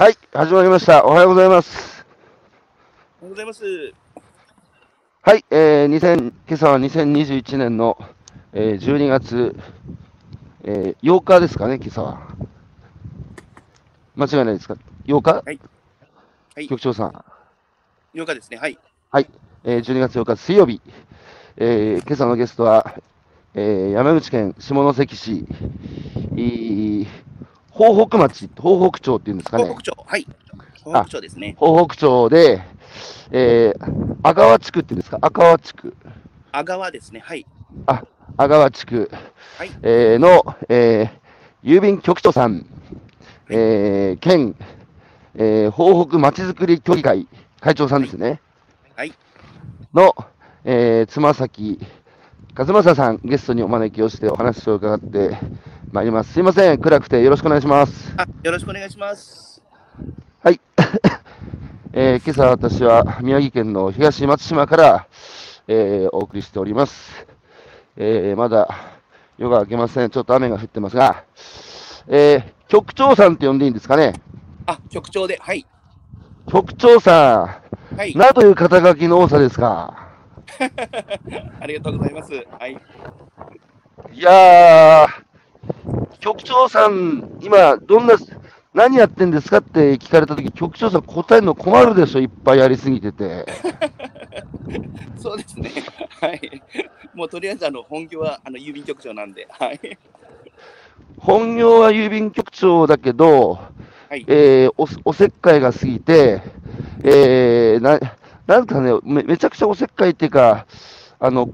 はい、始まりました。おはようございます。おはようございます。はい、えー、2000今朝は2021年の、えー、12月、えー、8日ですかね、今朝は。間違いないですか ?8 日はいはい局長さん。8日ですね。はい。えー、12月8日水曜日。えー、今朝のゲストは、えー、山口県下関市、い豊北町、豊北町っていうんですかね。東北町。はい。東北町ですね。豊北町で、えー、阿川地区っていうんですか？阿川地区。阿川ですね。はい。阿川地区、はいえーの、えー郵便局長さん、えー県、えー東北まちづくり協議会会長さんですね。はい。の、えー、妻崎和正さん、ゲストにお招きをしてお話を伺ってまいります。すいません、暗くてよろしくお願いします。あ、よろしくお願いします。はい。えー今朝私は宮城県の東松島から、えーお送りしております。えーまだ夜が明けません。ちょっと雨が降ってますが、えー局長さんって呼んでいいんですかね？あ、局長で。はい。局長さはいん、。なという肩書きの多さですか？ありがとうございます。はい。いやー、局長さん、今、どんな、何やってんですかって聞かれたとき、局長さん答えるの困るでしょ、いっぱいやりすぎてて。そうですね。はい。もうとりあえず、あの、本業は、あの、郵便局長なんで。はい。本業は郵便局長だけど、はい。えーおおせっかいが過ぎて、えーななんかねめ、めちゃくちゃおせっかいっていうか、あの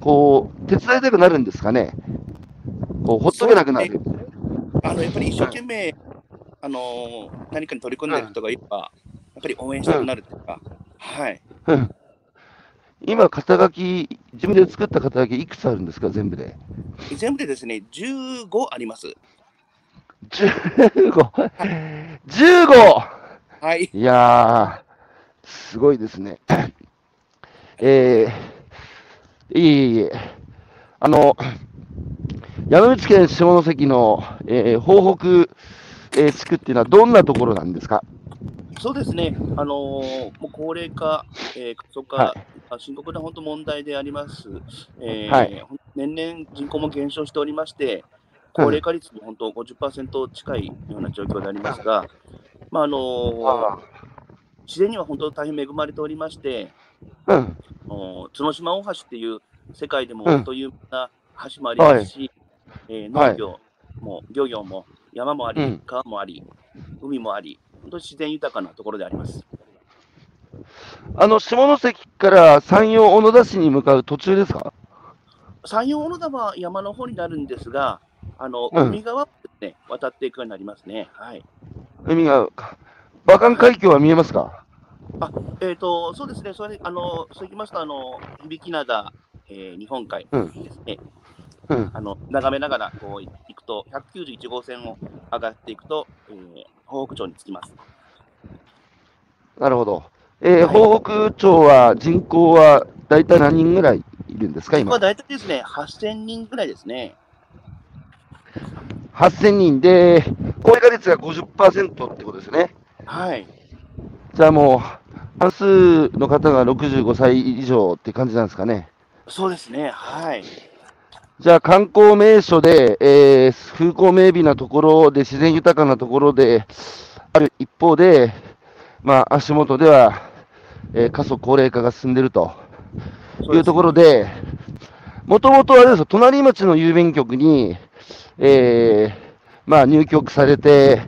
こう手伝いたくなるんですかね、こうほっとけなくなる。あの、やっぱり一生懸命、あのー何かに取り組んでる人がいれば、やっぱり応援したくなるっていうか、はい。う ん今、肩書き、自分で作った肩書き、いくつあるんですか、全部で。全部でですね、15あります。15、15! はい。いやー、すごいですね。えー、いえいえ、あの、山口県下関の、えー、東北、えー地区っていうのはどんなところなんですか？そうですね、あのーもう高齢化、えー過疎化、はあ深刻な本当問題であります、えーはい。年々人口も減少しておりまして、高齢化率も本当50%近いような状況でありますが、まああのー自然には本当大変恵まれておりまして、うん、あのー角島大橋っていう世界でもうん。本当有名な橋もありますし、えーはい。農業も漁業も山もあり、うん。川もあり、海もあり、本当に自然豊かなところであります。あの、下関から山陽小野田市に向かう途中ですか？山陽小野田は山の方になるんですが、あのうん。海側を、ね、渡っていくようになりますね。はい。海が、馬漢海峡は見えますか？えっ、と、そうですね、それあのそういきますと、あの響灘、えー日本海うん。ですね、うん。あの眺めながらこう行くと、191号線を上がっていくと、えー、東北町に着きます。なるほど。えーは北町は人口は大体何人ぐらいいるんですか、今？ここは。大体ですね、8000人ぐらいですね。8000人で、高齢化率が50%ってことですね。はい。じゃあもう、半数の方が65歳以上って感じなんですかね。そうですね、はい。じゃあ観光名所で、えー風光明媚なところで、自然豊かなところである一方で、まあ、足元では、えー過疎高齢化が進んでいるというところで、もともとあれですよ、隣町の郵便局に、えーまあ、入局されて、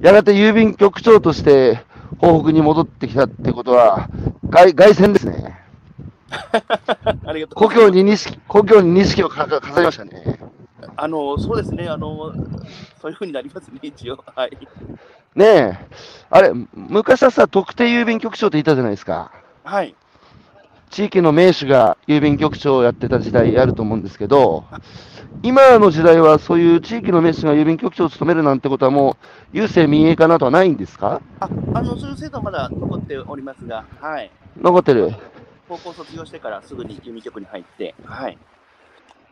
やがて郵便局長として東北に戻ってきたってことは、外外旋ですね。ありがとう故郷に錦故郷に錦をかか飾りましたね。あの、そうですね、あの、そういうふうになりますね、一応。はい。ねえ、あれ、昔はさ、特定郵便局長っていたじゃないですか。はい。地域の名手が郵便局長をやってた時代あると思うんですけど、今の時代はそういう地域の名手が郵便局長を務めるなんてことはもう、郵政民営化などはないんですか？ああのそういう制度はまだ残っておりますが、はい、残ってる。高校卒業してからすぐに郵便局に入って、はい、だか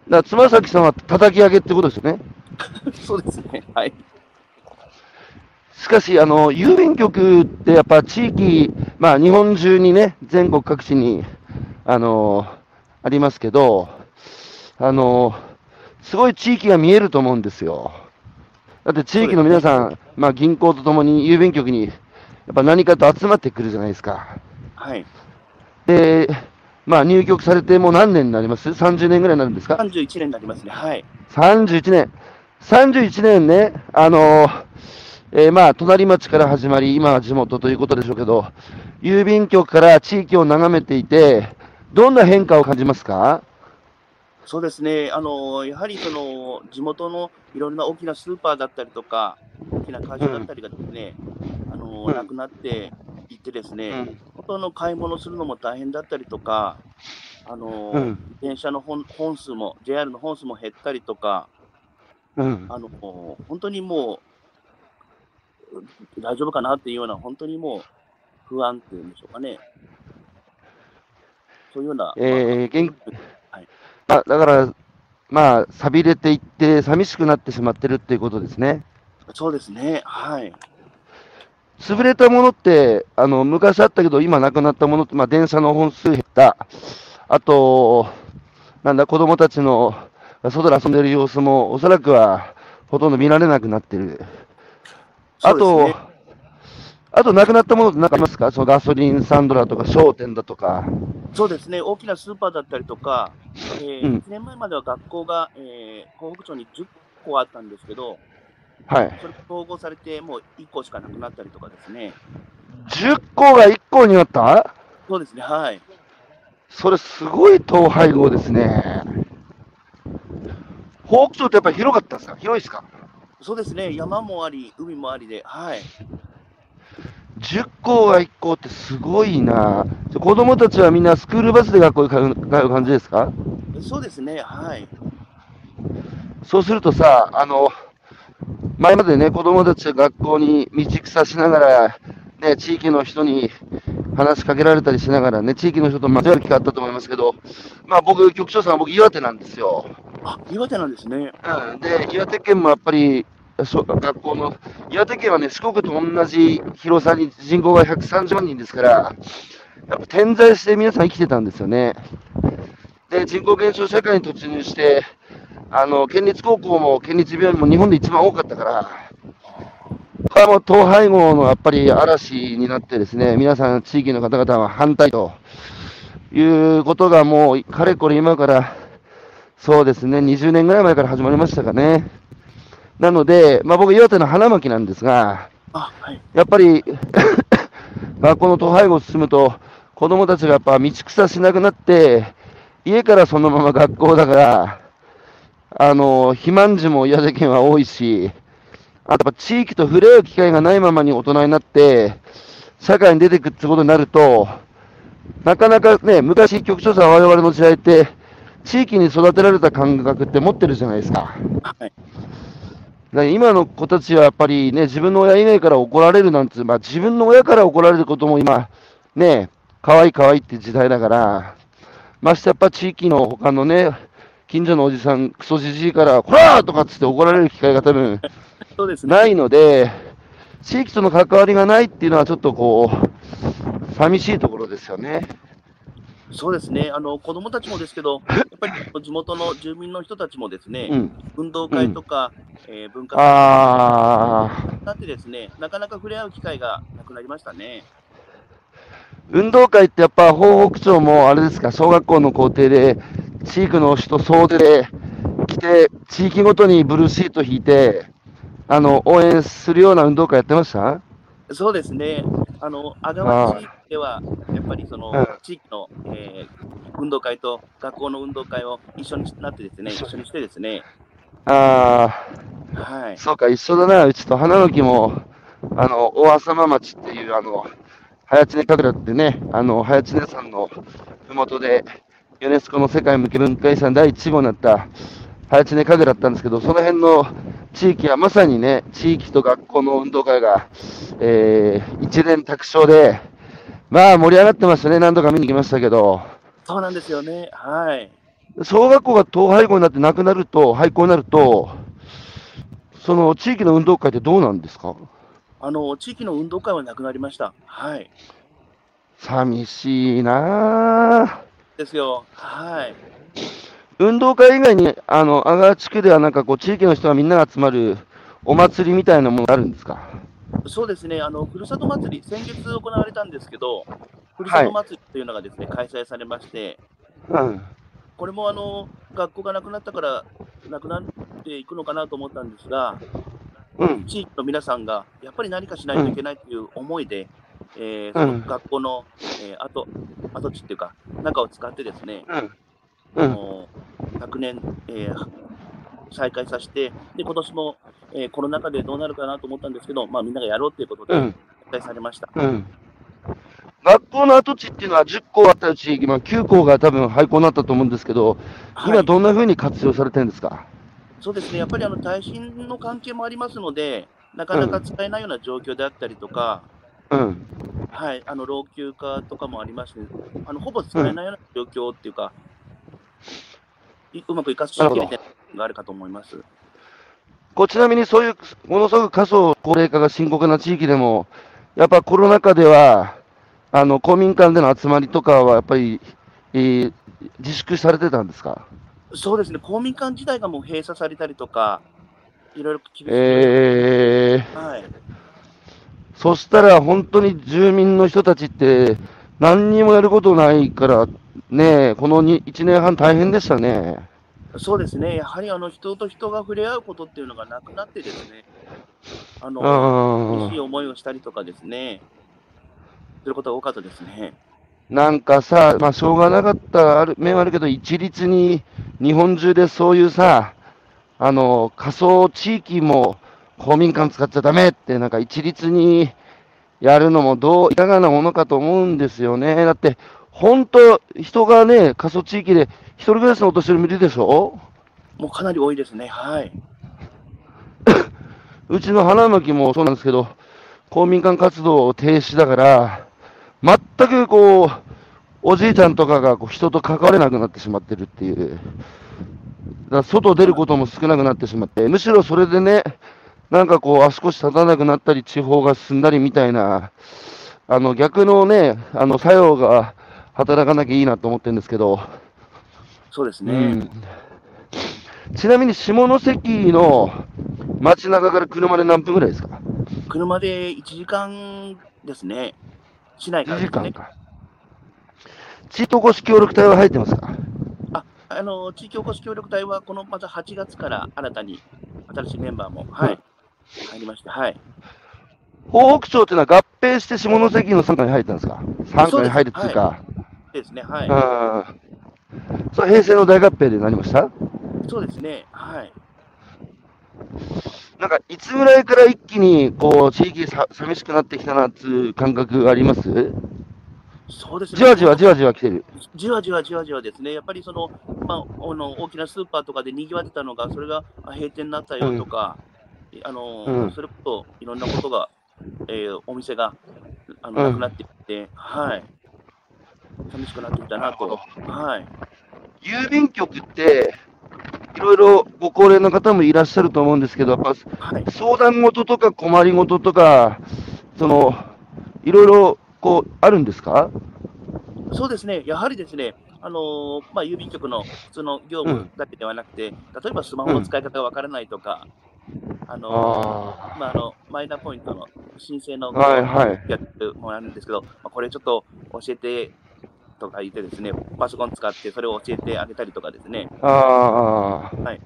ら、妻崎さんは叩き上げってことですよね。そうですね、はい、しかし、あの、郵便局ってやっぱ地域、まあ日本中にね、全国各地に、あの、ありますけど、あの、すごい地域が見えると思うんですよ。だって地域の皆さん、まあ銀行とともに郵便局に、やっぱ何かと集まってくるじゃないですか。はい。で、まあ入局されてもう何年になります ?30 年ぐらいになるんですか？31年になりますね。はい。31年。31年ね、あのえーまあ、隣町から始まり、今は地元ということでしょうけど、郵便局から地域を眺めていて、どんな変化を感じますか？そうですね。あの、やはりその、地元のいろいろな大きなスーパーだったりとか、大きな会社だったりがですね、あの、うんなくなっていってですね、うん本当の買い物するのも大変だったりとか、あの、うん電車の本本数も、JR の本数も減ったりとか、うん。あの、本当にもう、大丈夫かなっていうような、本当にもう、不安っていうんでしょうかね。そういうような、えー元はいあだから、まあ、錆びれていって、寂しくなってしまってるっていうことですね。そうですね、はい。潰れたものって、あの、昔あったけど、今なくなったものって、まあ、電車の本数減った。あと、なんだ、子供たちの外で遊んでる様子も、おそらくは、ほとんど見られなくなってる。あと、あと、なくなったものって何かありますか？そのガソリンスタンドだとか、商店だとか。そうですね、大きなスーパーだったりとか、えーうん1年前までは学校が、えー、東北町に10校あったんですけど、はい。それが統合されて、もう1校しかなくなったりとかですね。10校が1校になった？そうですね、はい。それすごい統廃合ですね。北北町ってやっぱり広かったんですか？広いですか？そうですね、山もあり、海もありで、はい。10校が1校ってすごいな。子供たちはみんなスクールバスで学校に通う感じですか？そうですね、はい。そうするとさ、あの、前までね、子供たちが学校に道草しながら、ね、地域の人に話しかけられたりしながらね、地域の人と交わる機会あったと思いますけど、まあ僕、局長さんは僕、岩手なんですよ。あ、岩手なんですね。うん、で、岩手県もやっぱり、そう学校の、岩手県はね、四国と同じ広さに人口が130万人ですから、やっぱ点在して皆さん生きてたんですよね。で、人口減少社会に突入して、あの、県立高校も県立病院も日本で一番多かったから、これはもう統廃合のやっぱり嵐になってですね、皆さん地域の方々は反対ということがもう、かれこれ今から、そうですね、20年ぐらい前から始まりましたかね。なので、まあ、僕、岩手の花巻なんですが、あ、はい。やっぱり 学校の統廃合を進むと、子供たちがやっぱ道草しなくなって、家からそのまま学校だから、あの肥満児も岩手県は多いし、あとやっぱ地域と触れ合う機会がないままに大人になって、社会に出ていくってことになると、なかなかね、昔、局長さん、我々の時代って、地域に育てられた感覚って持ってるじゃないですか。はい。今の子たちはやっぱりね、自分の親以外から怒られるなんて、まあ自分の親から怒られることも今、ね、可愛い可愛いって時代だから、ましてやっぱ地域の他のね、近所のおじさん、クソじじいから、こらーとかっつって怒られる機会が多分そうですね。ないので、地域との関わりがないっていうのはちょっとこう、寂しいところですよね。そうですね。あの、子供たちもですけど、やっぱり地元の住民の人たちもですね、うん。運動会とか、えー文化祭。になってですね、なかなか触れ合う機会がなくなりましたね。運動会ってやっぱ東北町もあれですか、小学校の校庭で地域の人総出で来て、地域ごとにブルーシート引いて、あの、応援するような運動会やってました？そうですね。あの、阿川地域では、やっぱりそのうん、地域の、えー運動会と学校の運動会を一緒になってですね、一緒にしてですね、あはい。ー、。そうか、一緒だな、うちと花の木も、あの、大浅間町っていう、あの、早知根神楽ってね、あの、早知根山のふもとで、ユネスコの世界無形文化遺産第1号になった早知根神楽だったんですけど、その辺の地域はまさにね、地域と学校の運動会が、えー、一連卓勝で、まあ盛り上がってましたね、何度か見に来ましたけど、そうなんですよね。はい。小学校が統廃合になってなくなると、廃校になると、その地域の運動会ってどうなんですか？あの地域の運動会はなくなりました。はい。寂しいなあですよ。はい。運動会以外に、あの、阿川地区ではなんかこう、地域の人がみんなが集まるお祭りみたいなものがあるんですか？そうですね、あのふるさと祭り、先月行われたんですけど、ふるさと祭りというのがですね、開催されまして、うん。これもあの学校がなくなったから、なくなっていくのかなと思ったんですが、うん。地域の皆さんがやっぱり何かしないといけないという思いで、えーうんその学校の、えー跡跡地っていうか、中を使ってですね、うん。あうん。の昨年、えー再開させて、で今年も、えーコロナ禍でどうなるかなと思ったんですけど、まあ、みんながやろうということで、うん。開催されました。うん。学校の跡地っていうのは10校あったうち、今9校が多分廃校になったと思うんですけど、はい、今どんな風に活用されてるんですか？そうですね、やっぱりあの耐震の関係もありますので、なかなか使えないような状況であったりとか、うん。はい、あの老朽化とかもありまして、あのほぼ使えないような状況っていうか、いうまく生かしきれてがあるかと思います。こうちなみにそういうものすごく過疎高齢化が深刻な地域でも、やっぱコロナ禍では、あの公民館での集まりとかはやっぱり、えー自粛されてたんですか、そうですね、公民館自体がもう閉鎖されたりとか、いろいろ厳しい、えー、はい、そしたら本当に住民の人たちって、何にもやることないから、ね、この1年半、大変でしたね。そうですね、やはりあの人と人が触れ合うことっていうのがなくなってですね、あうの苦しいん思いをしたりとかですね、することが多かったですね。なんかさ、まあ、しょうがなかったある面はあるけど、一律に日本中でそういうさ、あの仮想地域も公民館使っちゃダメって、なんか一律にやるのもどういかがなものかと思うんですよね。だって、本当、人がね、過疎地域で一人暮らしのお年寄りもいるでしょ？もうかなり多いですね、はい。うちの花巻もそうなんですけど、公民館活動停止だから、全くこう、おじいちゃんとかがこう人と関われなくなってしまってるっていう、だから外出ることも少なくなってしまって、むしろそれでね、なんかこう、足腰立たなくなったり、地方が進んだりみたいな、あの逆のね、あの作用が働かなきゃいいなと思ってるんですけど、そうですね。うん。ちなみに下関の街中から車で何分ぐらいですか？車で1時間ですね、市内か1らね。時間か。地域おこし協力隊は入ってますか？あの地域おこし協力隊は、このまた8月から新たに新しいメンバーも、はい、入りまして、はい。東北町っていうのは合併して下関の傘下に入ったんですか？傘下に入るっていうか、ですね、はい。うんそれ平成の大合併でなりました？そうですね、はい。なんか、いつぐらいから一気に、こう、地域さ寂しくなってきたなっていう感覚あります？そうですね。じわじわじわじわ来てる。じわじわじわじわですね、やっぱりその、まあ、あの大きなスーパーとかでにぎわってたのが、それがあ閉店になったよとか、あのうん。それこそいろんなことが、えーお店があのうん。なくなってきて、はい、寂しくなってきたなと、はい、郵便局って、いろいろご高齢の方もいらっしゃると思うんですけど、やっぱはい、相談事とか困り事とか、その、いろいろ、こう、あるんですか？そうですね、やはりですね、あのーまあ、郵便局の普通の業務だけではなくて、例えばスマホの使い方がわからないとか、あのー。あまあ、あのマイナポイントの申請のはいはい。やつもあるんですけど、まあ、これちょっと教えてとか言ってですね、パソコン使ってそれを教えてあげたりとかですね、あ。はい。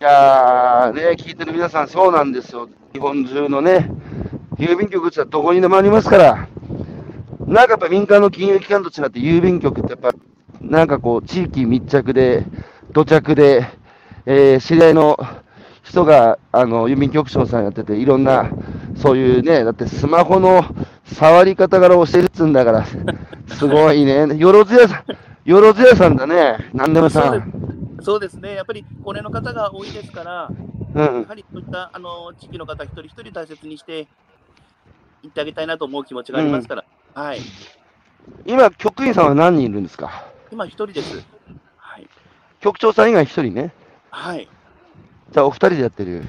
いやー、ね、聞いてる皆さん、そうなんですよ。日本中のね、郵便局ってどこにでもありますから、なんかやっぱ民間の金融機関と違って、郵便局ってやっぱ、なんかこう、地域密着で、土着で、えー知り合いの人が、あの、郵便局長さんやってて、いろんな、そういうね、だってスマホの触り方から教えるっつうんだから、すごいね。よろずやさん、よろずやさんだね。なんでもさん。そうですね、やっぱり高齢の方が多いですから、うんや。はりそういったあの地域の方、一人一人大切にしていってあげたいなと思う気持ちがありますから、はい、今、局員さんは何人いるんですか？今、一人です。はい、局長さん以外一人ね。はい、じゃあ、お二人でやってる。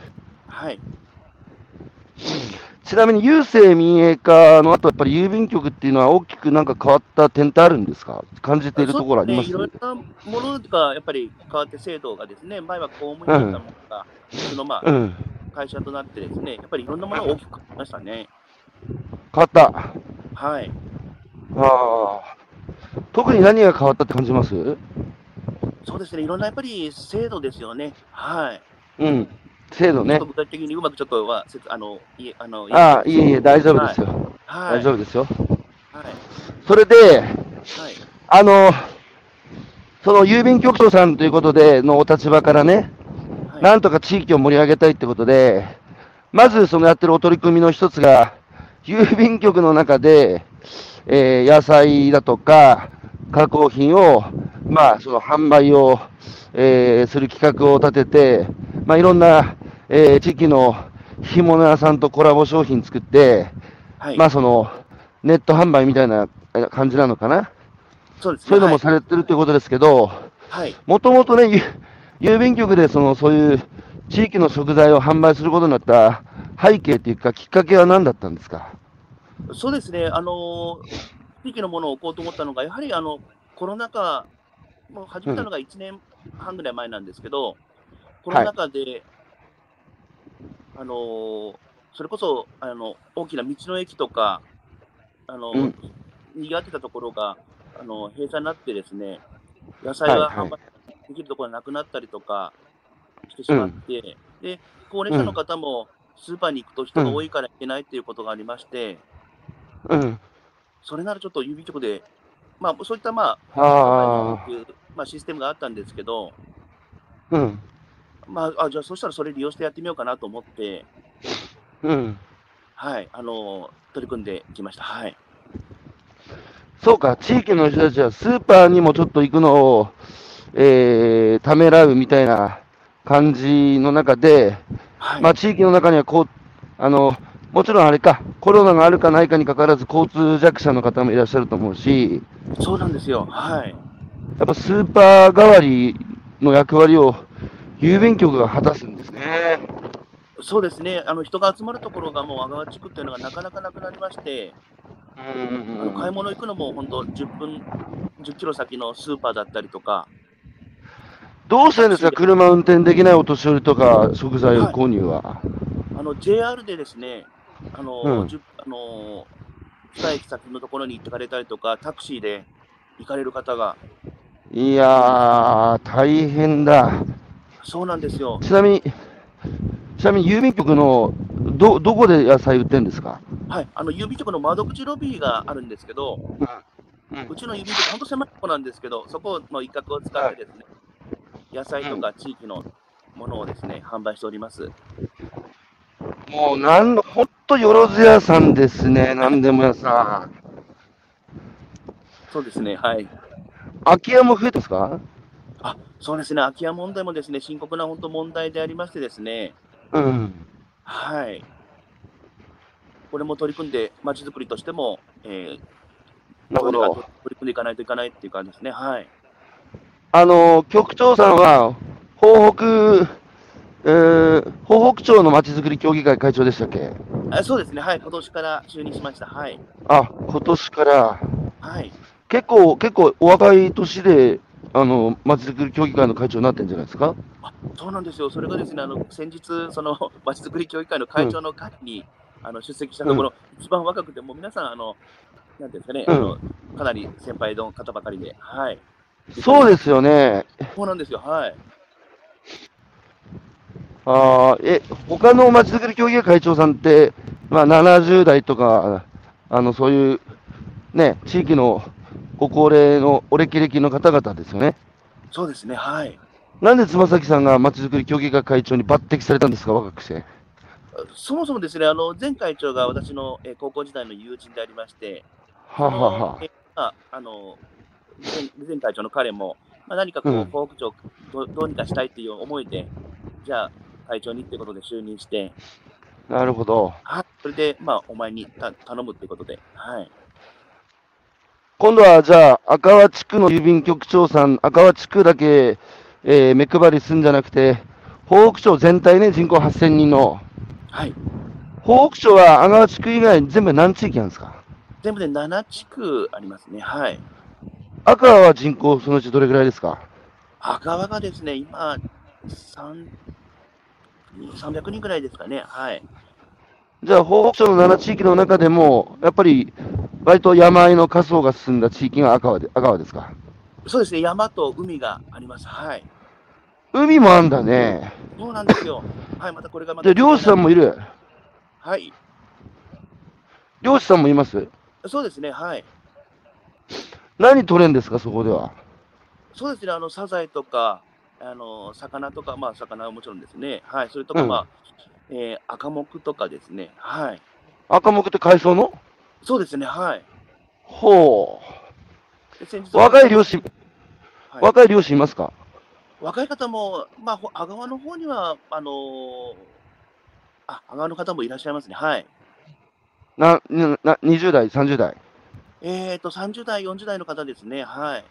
はい、ちなみに郵政民営化の後、やっぱり郵便局っていうのは大きくなんか変わった点ってあるんですか？感じているところあります？そうですね、いろんなものがやっぱり変わって、制度がですね、前は公務員だったものが、そのまあ、うん。会社となってですね、やっぱりいろんなものが大きく変わりましたね。変わった。はい。ああ。特に何が変わったって感じます？そうですね、いろんなやっぱり制度ですよね。はい。うん。制度ね。具体的にうまくちょっとは、あの、いえ、あの、ああ、いえいえ、大丈夫ですよ。はい。大丈夫ですよ。はい。それで、はい。あの、その郵便局長さんということでのお立場からね、はい。なんとか地域を盛り上げたいってことで、まずそのやってるお取り組みの一つが、郵便局の中で、えー野菜だとか加工品を、まあ、その販売を、えーする企画を立てて、まあ、いろんな、えー地域の干物屋さんとコラボ商品作って、はい。まあ、そのネット販売みたいなえ感じなのかな、そうですね。そういうのもされてるということですけど、はい。もともとね、ゆ郵便局でそのそういう地域の食材を販売することになった背景っていうか、きっかけは何だったんですか？そうですね、あの地域のものを置こうと思ったのが、やはりあのコロナ禍、もう始めたのが1年半ぐらい前なんですけど、コロナ禍で、あのそれこそあの大きな道の駅とか、あのうん。賑わってたところがあの閉鎖になってですね、野菜がはいはい。販売できるところがなくなったりとかしてしまって、で高齢者の方もスーパーに行くと人が多いから行けないっていうことがありまして、うん。それならちょっと郵便局で、まあ、そういった、まあ、ああ、まあ、システムがあったんですけど、うん。まあ、あじゃあ、そしたらそれ利用してやってみようかなと思って、うん。はい、あの取り組んできました。はい。そうか、地域の人たちはスーパーにもちょっと行くのを、えー、ためらうみたいな感じの中で、はい。まあ、地域の中にはこう、あの、もちろんあれか、コロナがあるかないかにかかわらず、交通弱者の方もいらっしゃると思うし、そうなんですよ。はい。やっぱスーパー代わりの役割を郵便局が果たすんですね。そうですね。あの人が集まるところがもう阿川地区っていうのがなかなかなくなりまして、うんあの買い物行くのも本当10分、10キロ先のスーパーだったりとか、どうしてるんですか、車運転できないお年寄りとか、食材を購入は。あの JR でですね、あの、うん。あの2駅先のところに行ってかれたりとか、タクシーで行かれる方が、いやー、大変だ。そうなんですよ。ちなみに、ちなみに郵便局のどどこで野菜売ってるんですか、はい、あの郵便局の窓口ロビーがあるんですけど、うん。うちの郵便局、本当狭いところなんですけど、そこの一角を使ってですね、野菜とか地域のものをですね、販売しております。もうなんの、ほんとよろず屋さんですね、なんでも屋さん。そうですね、はい。空き家も増えてますか？あそうですね、空き家問題もですね、深刻な本当問題でありましてですね、うん。はい。これも取り組んで、まちづくりとしても、えー、なるほど。取り組んでいかないといけないっていう感じですね。はい。あの、局長さんは、東北、えー、東北町のまちづくり協議会会長でしたっけ？あそうですね、はい。今年から就任しました。はい。あ、今年から。はい。結構、結構お若い年で、あの、まちづくり協議会の会長になってるんじゃないですか？そうなんですよ。それがですね、あの先日、その まちづくり協議会の会長の会に、あの出席したところ、一番若くて、もう皆さん、あの、なんていうんですかね、うんあの、かなり先輩の方ばかりで、はい。そうですよね。そうなんですよ。はい。あーえ、他のまちづくり協議会会長さんって、まあ、70代とか、あの、そういう、ね、地域のご高齢のお歴々の方々ですよね。そうですね。はい。なんで妻崎さんがまちづくり協議会会長に抜擢されたんですか、若くして。そもそもですね、あの前会長が私の、えー高校時代の友人でありまして、はあはあはああの前前会長の彼も、まあ、何かこう、うん東北町どどうにかしたいっていう思いで、じゃあ会長にってことで就任して、あ、なるほど。はい、それで、まあ、お前にた頼むってことで、はい。今度はじゃあ、赤輪地区の郵便局長さん、赤輪地区だけ、えー目配りするんじゃなくて、東北町全体ね、人口8000人の、はい。北北町は阿川地区以外に全部何地域なんですか？全部で7地区ありますね。はい。赤川は人口そのうちどれぐらいですか？赤川がですね、今、3 300人ぐらいですかね。はい。じゃあ、北北町の7地域の中でも、やっぱり、割と山あいの仮想が進んだ地域が赤川で赤川ですか？そうですね、山と海があります。はい。海もあんだね。そうなんですよ。はい、またこれがまた。で、漁師さんもいる？はい。漁師さんもいます？そうですね、はい。何取れんですか、そこでは？そうですね、あの、サザエとか、あの、魚とか、まあ、魚はもちろんですね。はい。それとか、うんまあ、えー赤木とかですね。はい。赤木って海藻の？そうですね、はい。ほう。若い漁師、はい若い漁師いますか？若い方も、まあ、ほ阿川の方には、あのーあ、阿川の方もいらっしゃいますね。はい。な、な、な20代、30代？えっ、と、30代、40代の方ですね。はい。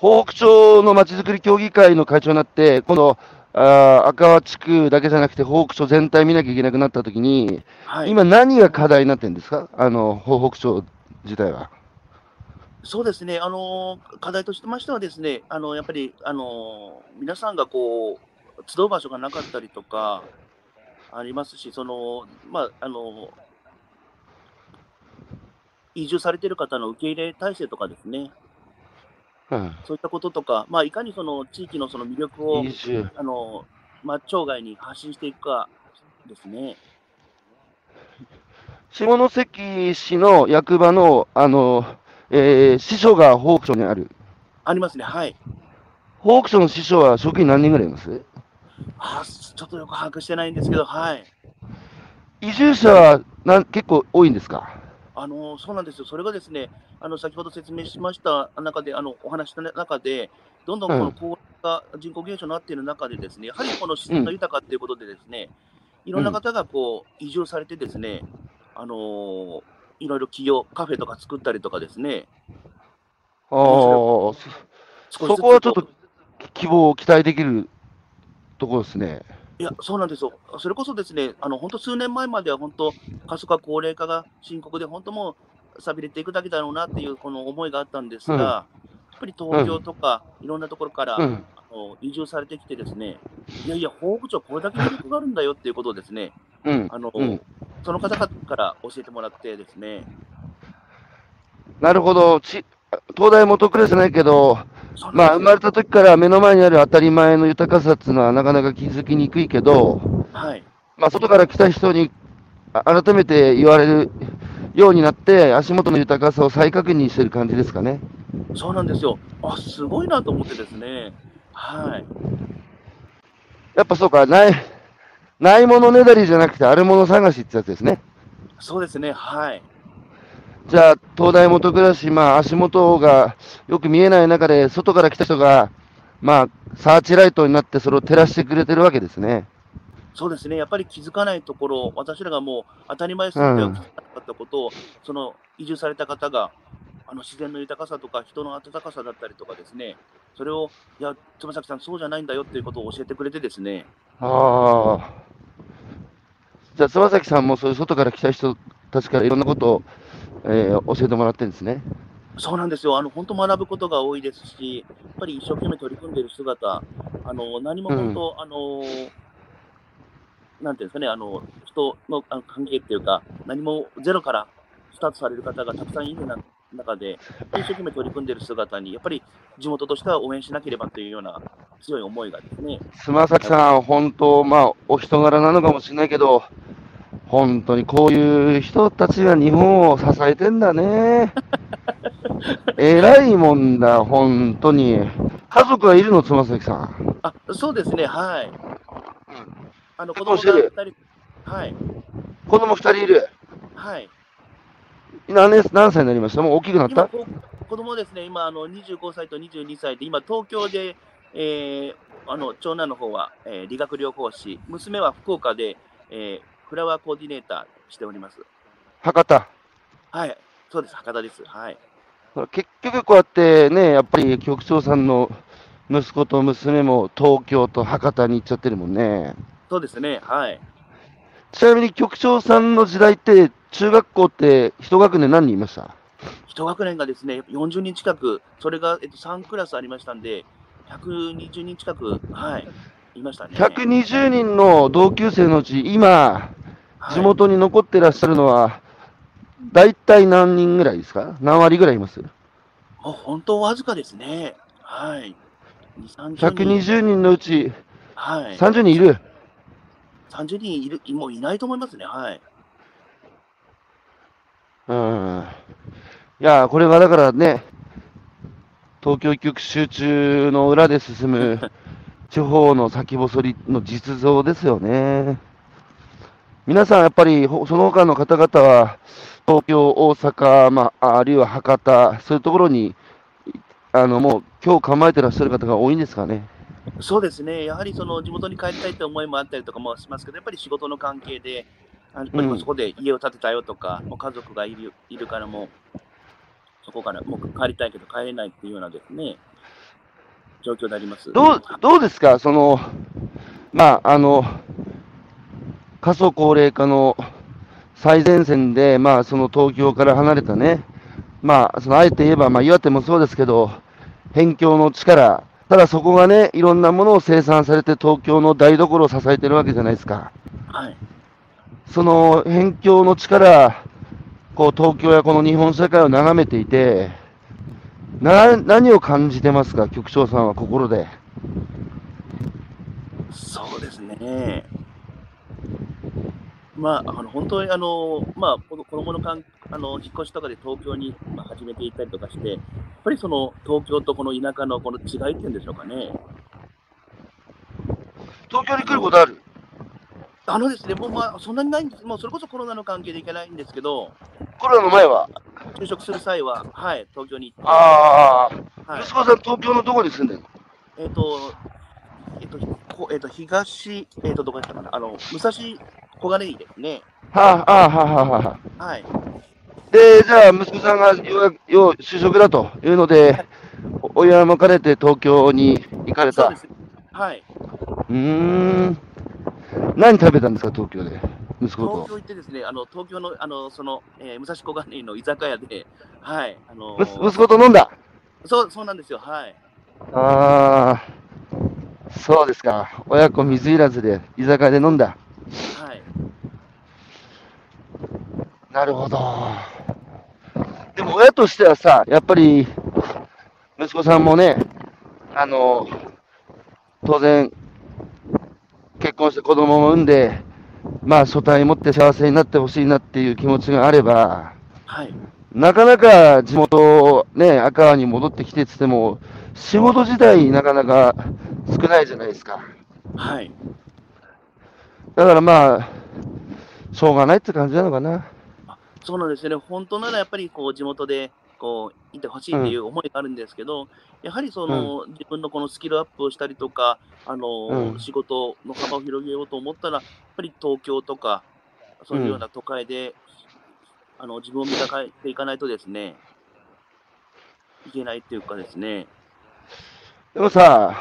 北北町のまちづくり協議会の会長になって、今度、あー赤川地区だけじゃなくて、北北町全体見なきゃいけなくなったときに、はい。今、何が課題になってるんですか、あの北北町自体は。そうですね、あのー課題としてましてはですね、あのやっぱり、あのー皆さんがこう集う場所がなかったりとかありますし、そのまああの移住されている方の受け入れ体制とかですね、うん、そういったこととか、まあ、いかにその地域のその魅力を。あの、まあ、町外に発信していくかですね。下関市の役場の、あの、えー、支所が北北町にある。ありますね、はい。北北町の支所は職員何人ぐらいいます？あちょっとよく把握してないんですけど、はい。移住者はなん結構多いんですか？あのそうなんですよ、それがですね、あの先ほど説明しました中で、あのお話した中で、どんどんこうんの高齢化、人口減少になっている中で、ですねやはりこの自然が豊かということで、ですね、いろんな方がこう移住されて、ですね、あのーいろいろ企業、カフェとか作ったりとかですね、ああ、そこはちょっと希望を期待できるところですね。いや、そうなんですよ。それこそですね、あの本当数年前までは本当、過疎化、高齢化が深刻で、本当もう寂れていくだけだろうなっていうこの思いがあったんですが、うんやっぱり東京とか、いろんなところから、うん。あの移住されてきてですね、いやいや、北部町これだけ魅力があるんだよっていうことをですね、うん。あの、うんその方々から教えてもらってですね、なるほど。ち東大元暮らしじゃないけど、そまあ、生まれた時から目の前にある当たり前の豊かさっていうのはなかなか気づきにくいけど、はい、まあ、外から来た人にあ改めて言われるようになって、足元の豊かさを再確認してる感じですかね。そうなんですよ。あ、すごいなと思ってですね、はい、やっぱそうか、ない、ないものねだりじゃなくて、あるもの探しってやつですね。そうですね、はい。じゃあ、東大元暮らし、まあ、足元がよく見えない中で、外から来た人が、まあ、サーチライトになって、それを照らしてくれてるわけですね。そうですね、やっぱり気づかないところ、私らがもう当たり前すぎては気づかなかったことを、その移住された方が、あの自然の豊かさとか、人の温かさだったりとかですね、それを、いや、妻崎さん、そうじゃないんだよっていうことを教えてくれてですね、ああ。じゃあ、妻崎さんもそういう外から来た人たちからいろんなことを、えー教えてもらってるんですね。そうなんですよ、あの本当学ぶことが多いですし、やっぱり一生懸命取り組んでいる姿、あの何も本当、あのなんていうんですかね、あの人の関係っていうか、何もゼロからスタートされる方がたくさんいるな中で、一生懸命取り組んでいる姿に、やっぱり地元としては応援しなければというような強い思いがですね、妻崎さん、本当、まあ、お人柄なのかもしれないけど、本当にこういう人たちが日本を支えてんだね。偉いもんだ、本当に。家族はいるの、妻崎さん。あそうですね、はい。あの子供結婚してるが2人、はい、子供二人いる。はい。何年何歳になりました？もう大きくなった？子供ですね、今あの25歳と22歳で、今、東京で、えーあの長男の方は、えー理学療法士、娘は福岡で、えーフラワーコーディネーターしております。博多？はい、そうです、博多です。はい、結局こうやってね、やっぱり局長さんの息子と娘も東京と博多に行っちゃってるもんね。そうですね、はい。ちなみに局長さんの時代って、中学校って一学年何人いました？一学年がですね、40人近く、それが、えっと、3クラスありましたんで、120人近く、はい、いましたね。?120 人の同級生のうち、今、はい地元に残ってらっしゃるのは、大体何人ぐらいですか？何割ぐらいいます？もう本当わずかですね。はい。2 30人。?120 人のうちはい。30人いる？30人いる、もういないと思いますね。はい。うん。いや、これがだからね、東京一極集中の裏で進む 地方の先細りの実像ですよね。皆さんやっぱりほその他の方々は東京、大阪、まあ、あるいは博多、そういうところにいあのもう今日構えてらっしゃる方が多いんですかね。そうですね。やはりその地元に帰りたいって思いもあったりとかもしますけど、やっぱり仕事の関係で、あやっぱりそこで家を建てたよとか、もう家族がいるいるからもう、そこからもう帰りたいけど帰れないっていうようなですね、状況であります。どうどうですか、その、まあ、あの、過疎高齢化の最前線で、まあ、その東京から離れたね、まあ、そのあえて言えば、まあ、岩手もそうですけど、辺境の力、ただそこがね、いろんなものを生産されて、東京の台所を支えてるわけじゃないですか。はい。その辺境の力、こう東京やこの日本社会を眺めていて、な何を感じてますか、局長さんは心で。そうですね。まあ、あの本当にあの、まあ、子供のかんあの引っ越しとかで東京に、まあ、始めていったりとかして、やっぱりその東京とこの田舎のこの違いっていうんでしょうかね。東京に来ることある？あのですね、もうまあ、そんなにないんです、もうそれこそコロナの関係で行けないんですけど、コロナの前は？就職する際は、はい、東京に行って、ああ、はい息、子さん、東京のどこに住んでるの？えっ、と、えっ、と、こえっ、と、東、えっ、と、どこだったかな、あの、武蔵小金井ですね。はあ、ああ、はあ、はあ。はい。で、じゃあ、息子さんがようやくよう就職だというので、お親もかれて東京に行かれた。そうです。はい。うーん。何食べたんですか、東京で。息子と？東京行ってですね、あの東京のあのその、えー武蔵小金井の居酒屋で、はい、あのむ息子と飲んだ？そうそうなんですよ、はい、ああ、そうですか。親子水入らずで居酒屋で飲んだ。はい、なるほど。でも親としてはさ、やっぱり息子さんもね、あの、当然、結婚して子供も産んで、まあ、初対持って幸せになってほしいなっていう気持ちがあれば、はい、なかなか地元、ね、赤川に戻ってきてっても、仕事自体なかなか少ないじゃないですか。はい、だからまあ、しょうがないって感じなのかな。そうなんですよね、本当ならやっぱりこう地元でこういてほしいっていう思いがあるんですけど、やはりその、自分のこのスキルアップをしたりとか、あのうん仕事の幅を広げようと思ったら、やっぱり東京とか、そういうような都会で、あの自分を磨いていかないとですね、いけないっていうかですね。でもさ、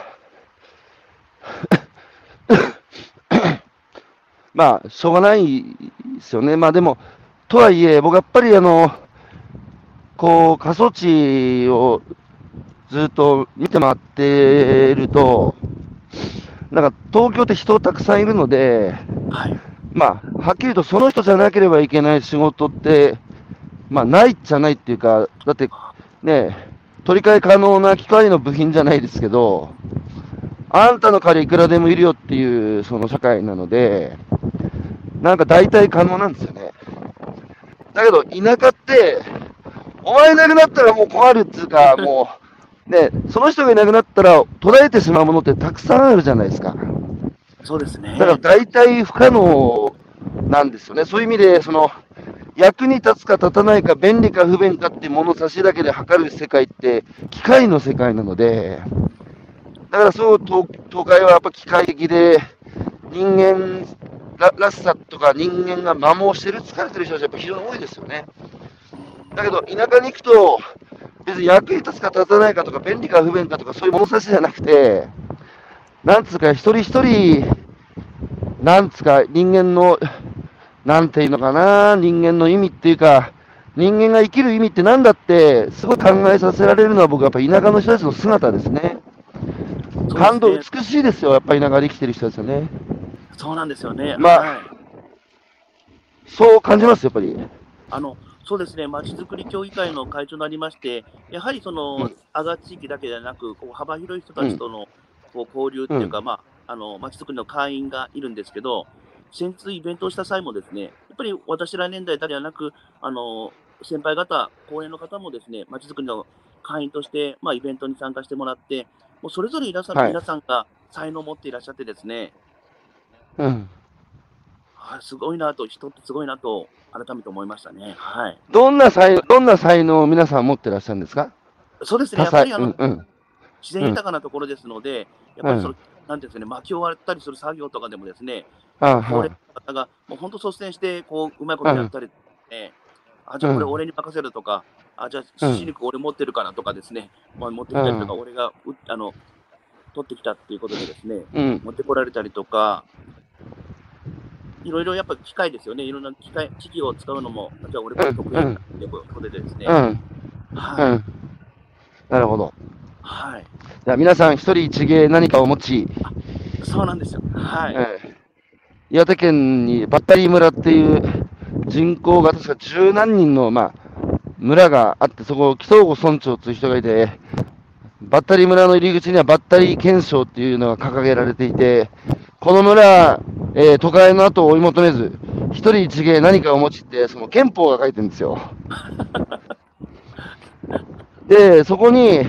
まあ、しょうがないですよね。まあでも、とはいえ、僕やっぱりあの、こう、過疎地をずっと見て回ってると、なんか東京って人たくさんいるので、はいまあ、はっきり言うとその人じゃなければいけない仕事って、まあ、ないじゃないっていうか、だってね、取り替え可能な機械の部品じゃないですけど、あんたの借りいくらでもいるよっていうその社会なので、なんか大体可能なんですよね。だけど、田舎って、お前いなくなったらもう困るっつうか、もう、ね、その人がいなくなったら途絶えてしまうものってたくさんあるじゃないですか。そうですね。だから大体不可能なんですよね。そういう意味で、その、役に立つか立たないか、便利か不便かって物差しだけで測る世界って、機械の世界なので、だからそう、東東海はやっぱ機械的で、人間ららしさとか人間が摩耗してる、疲れてる人たちやっぱ非常に多いですよね。だけど、田舎に行くと、別に役に立つか立たないかとか、便利か不便かとか、そういう物差しじゃなくて、なんつうか、一人一人、なんつうか、人間のなんていうのかな、人間の意味っていうか、人間が生きる意味ってなんだって、すごい考えさせられるのは僕はやっぱ田舎の人たちの姿ですね。感動、美しいですよ、やっぱり田舎で生きてる人ですよね。そうなんですよね。まあはい。そう感じます、やっぱり。あのそうですね、まちづくり協議会の会長になりまして、やはりその、うん。阿賀地域だけではなく、こう幅広い人たちとの、こう交流っていうか、まあ、あのまちづくりの会員がいるんですけど、先日イベントをした際もですね、やっぱり私ら年代だけではなく、あの先輩方、後輩の方もですね、まちづくりの会員として、まあ、イベントに参加してもらって、もうそれぞれ皆さん,、はい。皆さんが才能を持っていらっしゃってですね、うん。はい、すごいなと、人ってすごいなと、改めて思いましたね。はい。どんな才どんな才能を皆さん持ってらっしゃるんですか？そうですね。やっぱりあの、うんうん。自然豊かなところですので、やっぱりその、なんていうんですかね、薪を割ったりする作業とかでもですね、あはい高齢の方がもう本当率先して、こう、うまいことやったり、ね、あ、じゃあこれうん俺に任せるとか、あ、じゃあ、うんシシ肉俺持ってるからとかですね、まあ、持ってきたりとか、俺がう、あの、取ってきたっていうことでですね、うん。持ってこられたりとか、いろいろやっぱ機械ですよね、いろんな機械、機器を使うのも、じゃあ俺これ得意だっていうことでですね、うん。うはい、ん。なるほど。はい、じゃあ皆さん一人一芸何かを持ち、そうなんですよ。はい。ええ岩手県にバッタリー村っていう人口が確か十何人の、まあ、村があって、そこを木曽郷村長という人がいて、バッタリー村の入り口にはバッタリー憲章っていうのが掲げられていて、この村、えー都会の後を追い求めず、一人一芸何かを持ちって、その憲法が書いてるんですよ。で、そこに、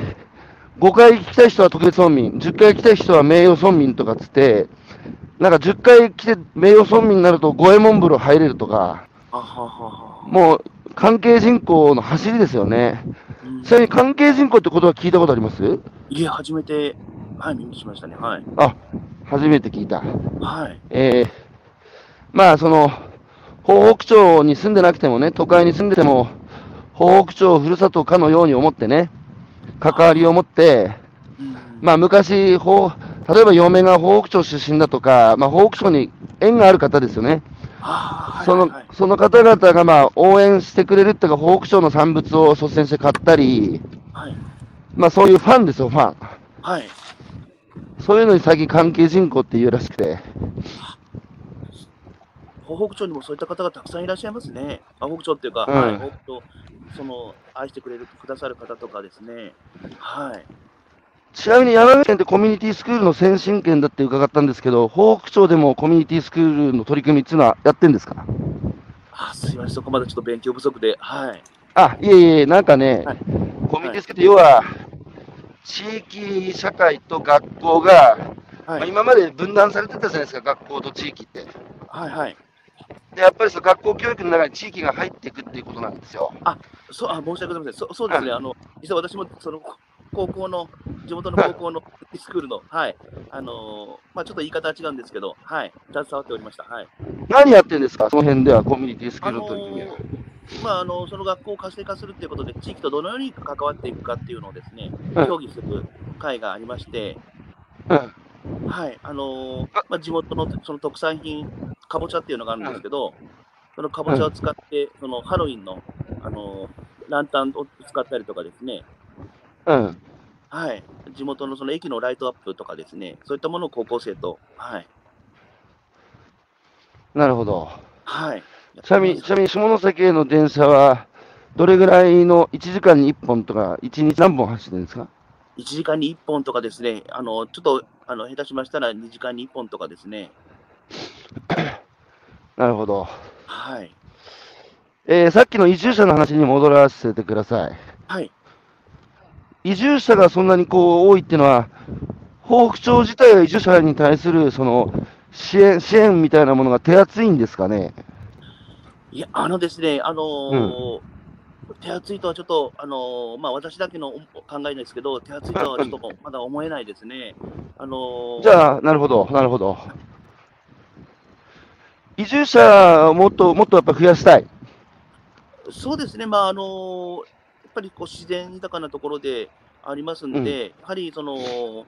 5回来た人は特別村民、10回来た人は名誉村民とかつって、なんか10回来て名誉村民になると五右衛門風呂入れるとか。もう関係人口の走りですよね。うんちなみに関係人口ってことは聞いたことあります？いえ、初めて、はい、耳にしましたね。はい。あ、初めて聞いた。はい。えー、まあその、東北町に住んでなくてもね、都会に住んでても、東北町をふるさとかのように思ってね、関わりを持って、うんまあ昔、例えば嫁が東北町出身だとか、まあ、東北町に縁がある方ですよね。そのその方々がまあ応援してくれるっていうか、北北町の産物を率先して買ったり、はい。まあそういうファンですよ、ファン。はい。そういうのに最近関係人口って言うらしくて。東北町にもそういった方がたくさんいらっしゃいますね。あ北町っていうか、うんはい、北町、その、愛してくれる、くださる方とかですね。はい。ちなみに山口県ってコミュニティスクールの先進県だって伺ったんですけど、北北町でもコミュニティスクールの取り組みっていうのはやってんですか？あ、すいません、そこまでちょっと勉強不足で、はい。あ、いえいえ、なんかね、はいコミュニティスクールって要は、地域社会と学校が、まはい。あ今まで分断されてたじゃないですか、学校と地域って。はい。はい。で、やっぱりその学校教育の中に地域が入っていくっていうことなんですよ。そう、あ、申し訳ございません。そそうですね。あの、実は私も、その、高校の、地元の高校のスクールの、はい。あのーまあちょっと言い方は違うんですけど、はい。携わっておりました。はい。何やってんですか、その辺ではコミュニティスクールの取り組みは。ーまあ、あのその学校を活性化するということで、地域とどのように関わっていくかっていうのをですね、うん協議する会がありまして、うんはい、あのーまあ、地元のその特産品、かぼちゃっていうのがあるんですけど、そのかぼちゃを使って、そのハロウィンの、あのーランタンを使ったりとかですね、うん。はい、地元のその駅のライトアップとかですね、そういったものを高校生と、はい、なるほど。はい。ちなみに、ちなみに下関への電車は、どれぐらいの1時間に1本とか、1日何本走ってるんですか？1時間に1本とかですね、あのちょっとあの下手しましたら2時間に1本とかですね、なるほど。はい。えーさっきの移住者の話に戻らせてください。はい。移住者がそんなにこう多いっていうのは、北北町自体は移住者に対するその支援支援みたいなものが手厚いんですかね？いや、あのですね、あのー手厚いとはちょっと、あのーまあ、私だけの考えですけど、手厚いとはちょっと まだ思えないですね。あのーじゃあ、なるほど、なるほど。移住者をもっともっとやっぱ増やしたい。そうですね、まああのーぱりこう自然豊かなところでありますんで、うんやはりその、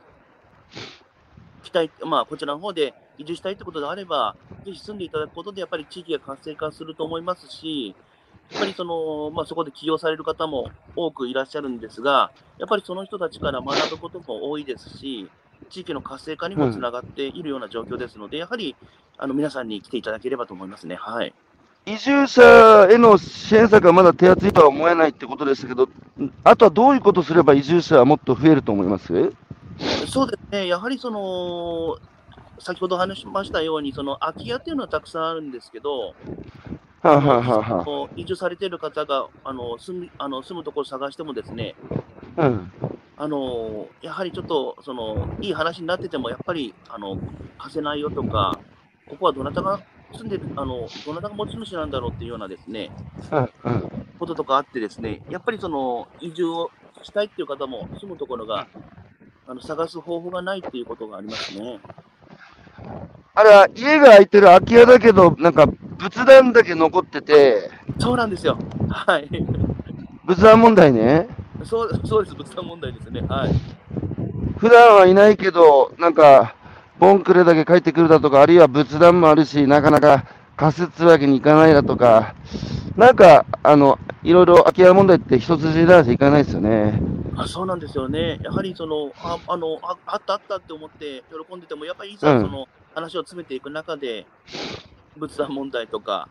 期待、まあ、こちらの方で、移住したいってことであれば、ぜひ住んでいただくことで、やっぱり地域が活性化すると思いますし、やっぱりその、まあ、そこで起用される方も多くいらっしゃるんですが、やっぱりその人たちから学ぶことも多いですし、地域の活性化にもつながっているような状況ですので、やはりあの皆さんに来ていただければと思いますね。はい。移住者への支援策はまだ手厚いとは思えないってことでしたけど、あとはどういうことすれば移住者はもっと増えると思います？そうですね、やはりその、先ほど話しましたように、その空き家っていうのはたくさんあるんですけど、はあ、はあは移住されている方があの住むあの住むところを探してもですね、あ、うん。あのやはりちょっとそのいい話になってても、やっぱりあの貸せないよとか、ここはどなたが住んでる、あのどなたが持ち主なんだろうっていうようなですねうんうんこととかあって、ですねやっぱりその移住をしたいっていう方も、住むところがあの探す方法がないっていうことがありますね。あれは家が空いてる空き家だけど、なんか仏壇だけ残ってて、そうなんですよ。はい。仏壇問題ね。そうそうです、物産問題ですね。はい。普段はいないけど、なんか、ボンクレだけ帰ってくるだとか、あるいは仏壇もあるし、なかなか仮設わけにいかないだとか、なんか、あの、いろいろ空き家問題って一筋縄じゃいかないですよね。あそうなんですよね。やはりその、ああのああったあったって思って喜んでても、やっぱりいざうんその話を詰めていく中で、仏壇問題とか、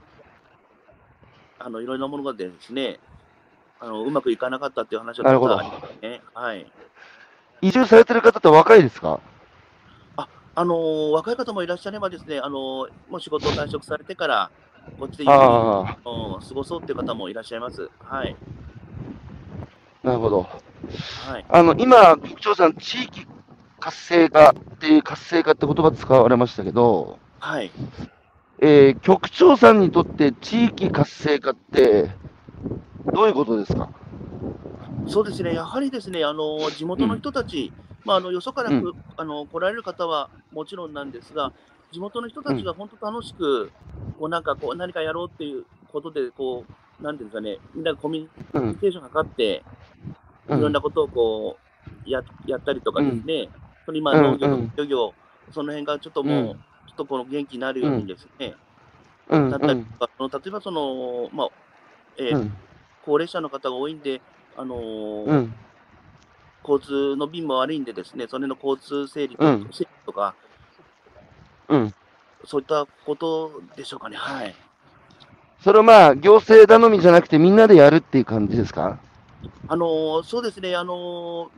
あのいろいろなものがですね、あのうまくいかなかったっていう話はなるほど。はい。移住されてる方って若いですか？あの若い方もいらっしゃればですね、あのもう仕事を退職されてから、こっちでゆっく過ごそうっていう方もいらっしゃいます。はい。なるほど。はい。あの、今、局長さん、地域活性化っていう活性化って言葉使われましたけど、はい。えー局長さんにとって地域活性化ってどういうことですか？そうですね、やはりですね、あの地元の人たち、まあ、あのよそからく、うん。あの来られる方はもちろんなんですが、地元の人たちが本当楽しく、こうなんかこう何かやろうっていうことで、こうなんていうんですかね、みんながコミュうん。ニケーションを図って、いうん。ろんなことをこうややったりとかですね、うん。農業うんと漁業、その辺がちょっともう、うん。ちょっとこの元気になるようにですね、うん。だったりとか、その例えばその、まあえーうん。高齢者の方が多いんで、あのーうん交通の便も悪いんでですね、それの交通整理と,、か、うん。そういったことでしょうかね。はい。それをまあ行政頼みじゃなくてみんなでやるっていう感じですか？あのーそうですね、あのー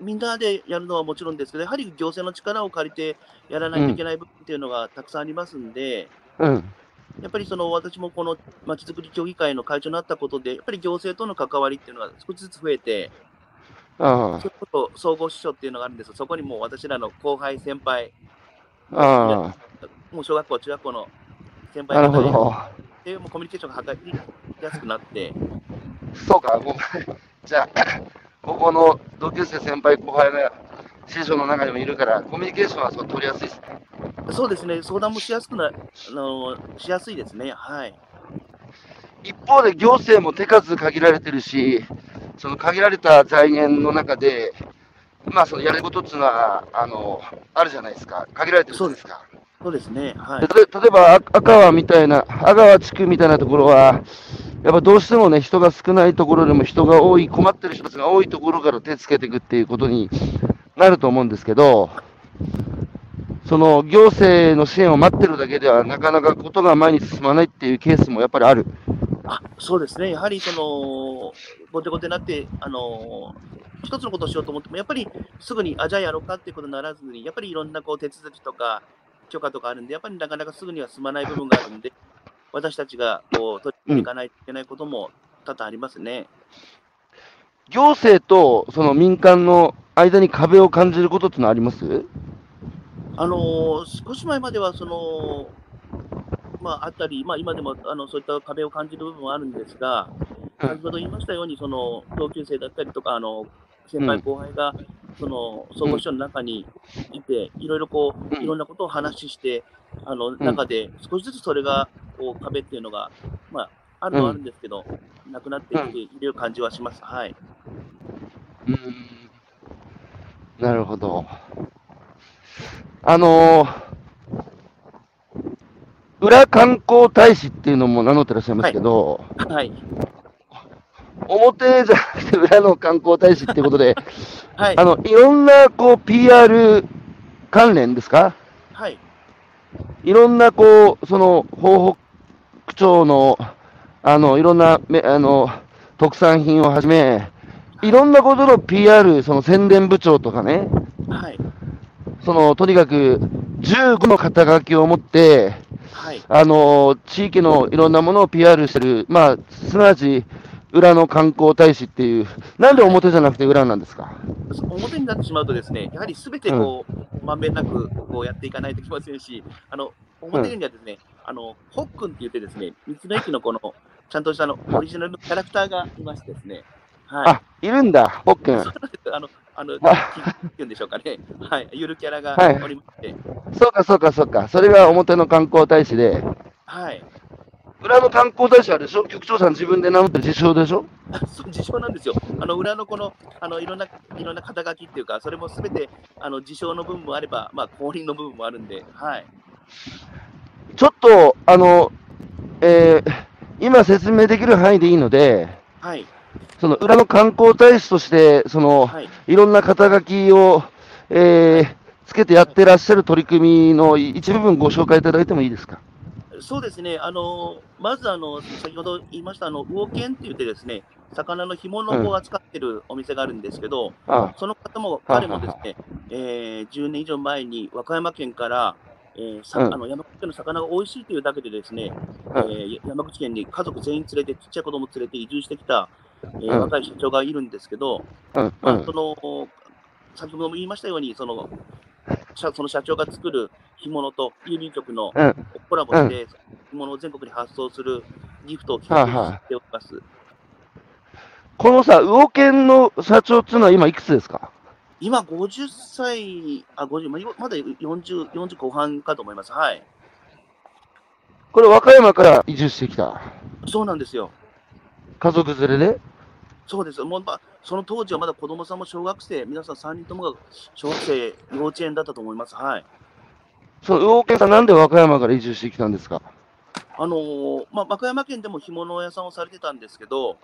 みんなでやるのはもちろんですけど、やはり行政の力を借りてやらないといけない部分っていうのがたくさんありますんで、うん。やっぱりその私もこのまちづくり協議会の会長になったことで、やっぱり行政との関わりっていうのが少しずつ増えて、あそういうこと総合支所っていうのがあるんですそこにもう私らの後輩、先輩、ああ。もう小学校、中学校の先あなるほど。でもうコミュニケーションが図りやすくなって、そうかごめん。じゃあここの同級生先輩後輩が師匠の中にもいるからコミュニケーションはそう取りやすいですね。そうですね、相談もしやすくな、あのしやすいですね。はい。一方で行政も手数限られてるし、その限られた財源の中で、まあ、そのやることっていうのはあのあるじゃないですか、限られてるじゃないですか。そうですね。はいで。例えば、あ赤川みたいな、阿川地区みたいなところは、やっぱどうしてもね、人が少ないところでも人が多い、困ってる人たちが多いところから手つけていくっていうことになると思うんですけど、その行政の支援を待ってるだけでは、なかなかことが前に進まないっていうケースもやっぱりある。あそうですね。やはりその、後手後手になって、あの一つのことをしようと思っても、やっぱりすぐに、あ、じゃあやろうかっていうことにならずに、やっぱりいろんなこう手続きとか許可とかあるんで、やっぱりなかなかすぐには進まない部分があるんで、私たちがこう取っていかないといけないことも多々ありますね。行政とその民間の間に壁を感じることってのはあります？あの少し前まではその、まあ、あったり、まあ、今でもあのそういった壁を感じる部分はあるんですが、うん先ほど言いましたように、その同級生だったりとか、あの先輩、うん後輩がその総合支所の中にいて、いろいろこう、うんいろんなことを話しして、あのん中で少しずつそれがこう壁っていうのが、まあ、あるのはあるんですけど、なくなってきている感じはします。はい。うーんなるほど。あのー裏観光大使っていうのも名乗ってらっしゃいますけど、はい。表じゃなくて裏の観光大使っていうことで、はいあ。の、いろんな、こう、PR 関連ですか？はい。いろんな、こう、その、東北町の、あの、いろんな、めあの、特産品をはじめ、いろんなことの PR、その宣伝部長とかね、はい。その、とにかく、15の肩書きを持って、はい。あの、地域のいろんなものを PR してる、まあ、すなわち、裏の観光大使っていう、なんで表じゃなくて裏なんですか？表になってしまうとですね、やはりすべてこう、まんべんなくこうやっていかないといけませんし、あの表にはですね、あのホックンって言ってですね、道の駅のこのちゃんとしたあのオリジナルのキャラクターがいましてですね、はい。あ、いるんだ、ポックン。そうなんあの、あの、あキっていうんでしょうかね。はい。ゆるキャラがはいおりまして、そうか、そうか、そうか。それが表の観光大使で、はい。裏の観光大使はあれでしょ？局長さん自分で名乗ってる自称でしょ？そう自称なんですよ。あの裏のこの、あのいろんな、いろんな肩書きっていうか、それもすべて、あの自称の部分もあれば、まあ、公認の部分もあるんで、はい。ちょっと、あの、えー今説明できる範囲でいいので、はい。その裏の観光大使として、その、はい。いろんな肩書きを、えーつけてやってらっしゃる取り組みの一部分ご紹介いただいてもいいですか？そうですね、あのまずあの、先ほど言いました、あの魚券って言ってですね、魚の干物を扱ってるお店があるんですけど、あその方も、はい彼もですね、えー10年以上前に和歌山県から、えーさうん。あの山口県の魚が美味しいというだけでですね、うん。えー山口県に家族全員連れて、ちっちゃい子供連れて移住してきた、えーうん若い社長がいるんですけど、うん、うまあ、んそ。の先ほども言いましたように、その社その社長が作る干物と郵便局のうんコラボして、干物を全国に発送するギフトを企画しております。このさ、魚研の社長っていうのは今いくつですか？今50歳、あ、50、まあ今まだ40、40後半かと思います。はい。これ和歌山から移住してきた？そうなんですよ。家族連れで？そうです。もう、まあ、その当時はまだ子供さんも小学生、皆さん3人ともが小学生、幼稚園だったと思います。はい。その魚研さんなんで和歌山から移住してきたんですか？あのーまあ、和歌山県でも干物屋さんをされてたんですけど、うん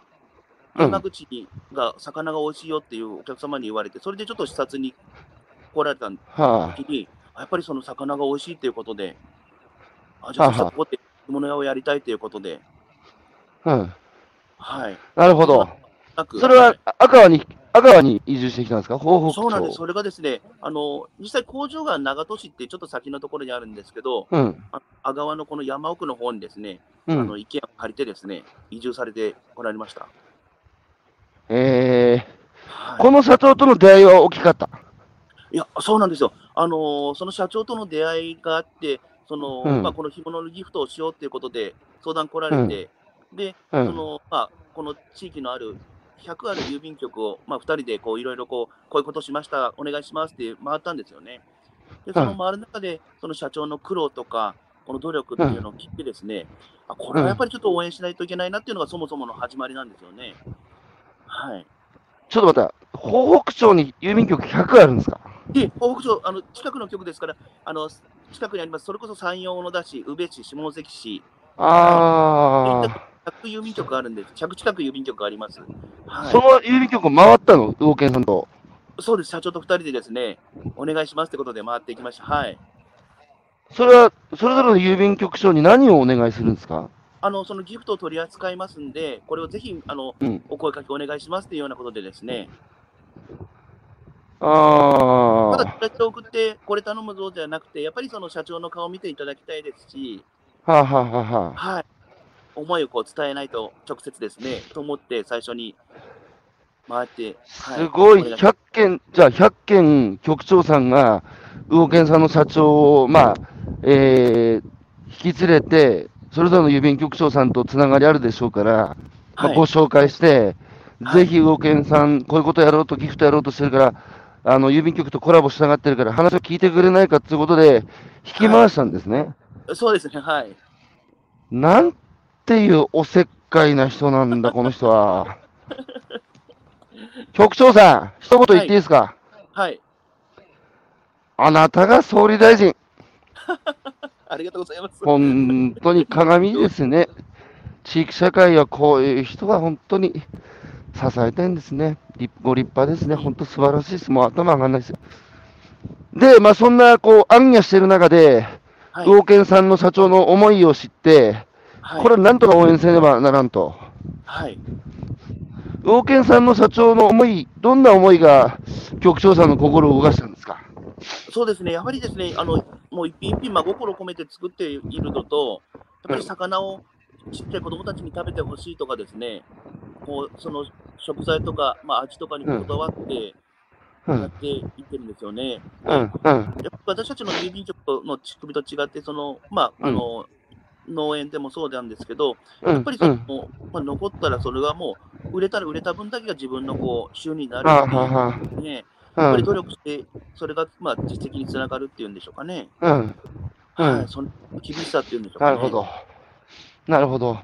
山口が魚が美味しいよっていうお客様に言われて、それでちょっと視察に来られたは時に、やっぱりその魚が美味しいっていうことで、あじゃあ、ここで干物屋をやりたいということで、あ、うん。はい。なるほど。それは赤川に、赤川に移住してきたんですか？そうなんです。それがですね、あの、実際工場が長門市ってちょっと先のところにあるんですけど、うん。あ阿川のこの山奥の方にですね、うん。あの、池を借りてですね、移住されてこられました。えー、はいこの社長との出会いは大きかった？いや、そうなんですよ。あのーその社長との出会いがあって、その、うんまあ、この干物のギフトをしようということで相談来られて、で、うんその、まあ、この地域のある100ある郵便局を、まあ、2人でこういろいろこう、こういうことしました、お願いしますって回ったんですよね。で、その回る中で、その社長の苦労とか、この努力っていうのを聞いてですね、あ、これはやっぱりちょっと応援しないといけないなっていうのがそもそもの始まりなんですよね。はい。ちょっと待った。東北町に郵便局100あるんですか？で、東北町、あの近くの局ですから、あの近くにあります、それこそ山陽小野田市、宇部市、下関市、あ100郵便局あるんです、100近く郵便局あります。あ、はいその郵便局を回ったの？魚研さんと。そうです、社長と2人でですね、お願いしますってことで回っていきました。はい。それは、それぞれの郵便局長に何をお願いするんですか？あのそのギフトを取り扱いますんで、これをぜひあのうん。お声かけお願いしますっていうようなことでですね、あただ、社長送って、これ頼むぞじゃなくて、やっぱりその社長の顔を見ていただきたいですし、あ、はあ、はあはあはい、思いをこう伝えないと直接ですね、と思って最初に回って、はすごい、お願し100件、じゃあ100件局長さんが、魚研さんの社長を、まあ、えー、引き連れて、それぞれの郵便局長さんとつながりあるでしょうから、まあ、はい。ご紹介して、はい。ぜひ魚研さん、こういうことやろうと、ギフトやろうとしてるから、あの郵便局とコラボしたがってるから、話を聞いてくれないかということで、引き回したんですね。そうですね、はい。なんていうおせっかいな人なんだ、この人は。局長さん、一言言っていいですか、はい。あなたが総理大臣。ありがとうございます。本当に鏡ですね。地域社会はこういう人が本当に支えてるんですね。立ご立派ですね。本当素晴らしいです。もう頭上がんないですよ。で、まあそんな、こう、暗夜してる中で、はい。魚健さんの社長の思いを知って、はい、これはなんとか応援せねばならんと。はい。さんの社長の思い、どんな思いが局長さんの心を動かしたんですか？そうですね、やはりですね、あのもう一品一品真心込めて作っているのと、やっぱり魚をちっちゃい。子供たちに食べてほしいとかですね、こうその食材とか、まあ、味とかにこだわってうん、やっていってるんですよね。うん、うん、やっぱ私たちの郵便局の仕組みと違って、そのまああの農園でもそうなんですけど、うん、やっぱりその、まあ、残ったらそれはもう、売れたら売れた分だけが自分のこう収入になるはっていうね、うんやっぱり努力して、それがまあ実績につながるっていうんでしょうかね。うん、うんはい、その厳しさっていうんでしょうか、ね。なるほど。なるほど。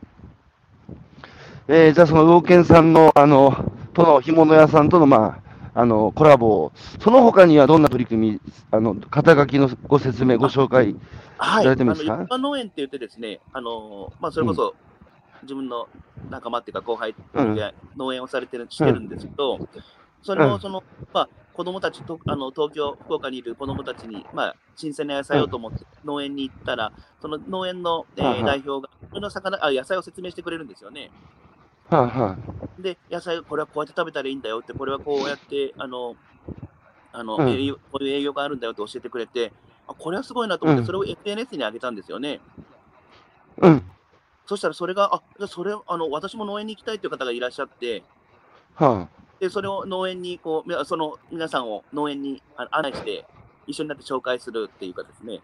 えーじゃあその魚健さんの、あの、との干物屋さんとの、まあ、あの、コラボを、その他にはどんな取り組み、あの、肩書きのご説明、ご紹介。はい、やらあのれてもいいですか？一般農園って言ってですね、あのまあ、それこそ自分の仲間っていうか後輩うん。で農園をされてるしてるんですけど、それうん。をその、まあ、子供たちとあの東京、福岡にいる子供たちに、まあ、新鮮な野菜をと思って農園に行ったら、その農園の、えー代表が、その魚あ野菜を説明してくれるんですよね。はいはで、野菜、これはこうやって食べたらいいんだよって、これはこうやって、あの、あの、うん栄養こういう栄養があるんだよって教えてくれて、あこれはすごいなと思って、うんそれを SNS に上げたんですよね。い。うん。そしたらそれが、あそれあの、私も農園に行きたいという方がいらっしゃって、はでそれを農園にこう、みその皆さんを農園にあ案内して、一緒になって紹介するっていうかですね。い。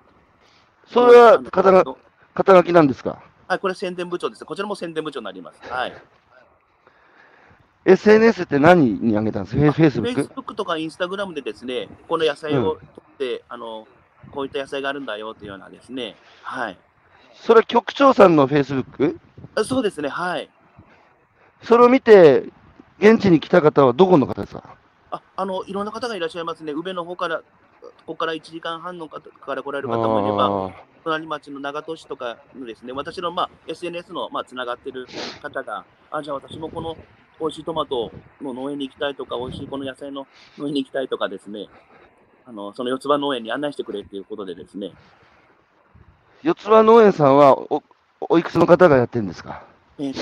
それは肩書きなんですか？はい、これ宣伝部長です。こちらも宣伝部長になります。はい。?SNS って何に上げたんですか？フェイスブック Facebook とか Instagram でですね、この野菜を取って、あの、こういった野菜があるんだよっていうようなですね、はい。それは局長さんのフェイスブック？あそうですね、はい。それを見て、現地に来た方はどこの方ですか？あ、あの、いろんな方がいらっしゃいますね。宇部の方から、ここから1時間半の方から来られる方もいれば、あ隣町の長門市とかのですね、私の、まあ、SNS の、まあ、つながってる方が、あ、じゃあ私もこの美味しいトマトの農園に行きたいとか、美味しいこの野菜の農園に行きたいとかですね、あの、その四つ葉農園に案内してくれっていうことでですね、四つ葉農園さんはおおいくつの方がやってるんですか？えっ、と、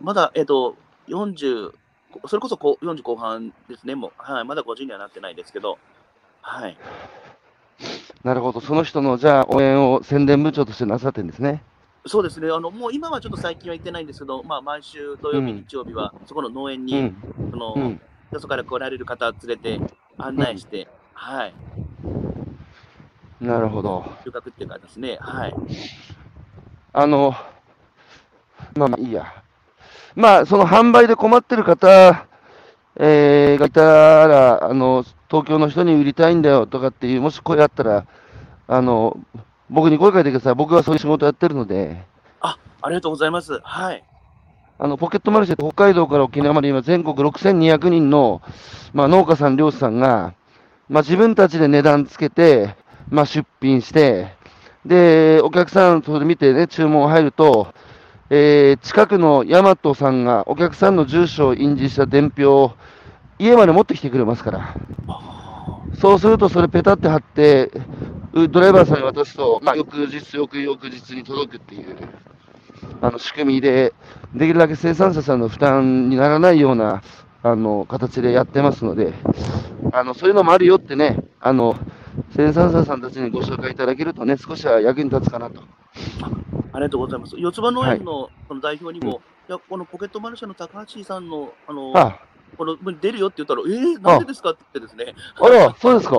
まだ、えっ、と、40、それこそこう40後半ですね、もう、はい、まだ50にはなってないですけど、はい。なるほど、その人のじゃあ応援を宣伝部長としてなさってるんですね。そうですね、あのもう今はちょっと最近は行ってないんですけど、まあ、毎週土曜日、うん日曜日は、そこの農園に、うん、その、うん、よそから来られる方連れて案内して、はい、なるほど。収穫っていうかですね、はい。あの、まあまあいいや。まあ、その販売で困ってる方、えーがいたら、あの、東京の人に売りたいんだよとかっていう、もし声あったら、あの、僕に声かけてください。僕はそういう仕事やってるので、ありがとうございます。はい。あの、ポケットマルシェって北海道から沖縄まで今全国6200人の、まあ、農家さん、漁師さんが、まあ、自分たちで値段つけて、まあ、出品して、で、お客さんそれ見てね、注文入ると、えー近くの大和さんがお客さんの住所を印字した伝票を家まで持ってきてくれますから。そうすると、それペタって貼って、うドライバーさんに渡すと、まあ、翌日、翌々日に届くっていう、あの仕組みで、できるだけ生産者さんの負担にならないようなあの形でやってますので、あのそういうのもあるよってね、あの生産者さんたちにご紹介いただけるとね、少しは役に立つかなと。ありがとうございます。四つ葉農園のその代表にも、いや、このポケットマルシェの高橋さんの、あの、あこの出るよって言ったら、えー、なんでですかって言ってですね、あら、そうですか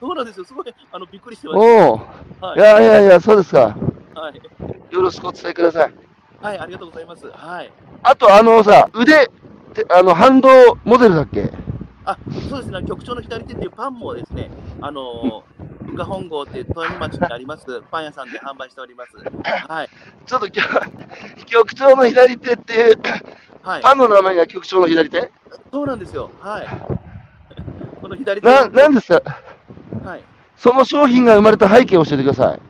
そうなんですよ、すごいあのびっくりしてましおお、はいいやいやいや、そうですか。はい、よろしくお伝えください。はい、ありがとうございます。はい。あと、あのさ、腕、あの、反動モデルだっけあ、そうですね、局長の左手っていうパンもですね、あのー、宇賀本郷っていう富山町にあります、パン屋さんで販売しております。はい。ちょっと局長の左手っていう、はい。パンの名前が局長の左手？そうなんですよ。はい。この左手な、なんですか？はい。その商品が生まれた背景を教えてください。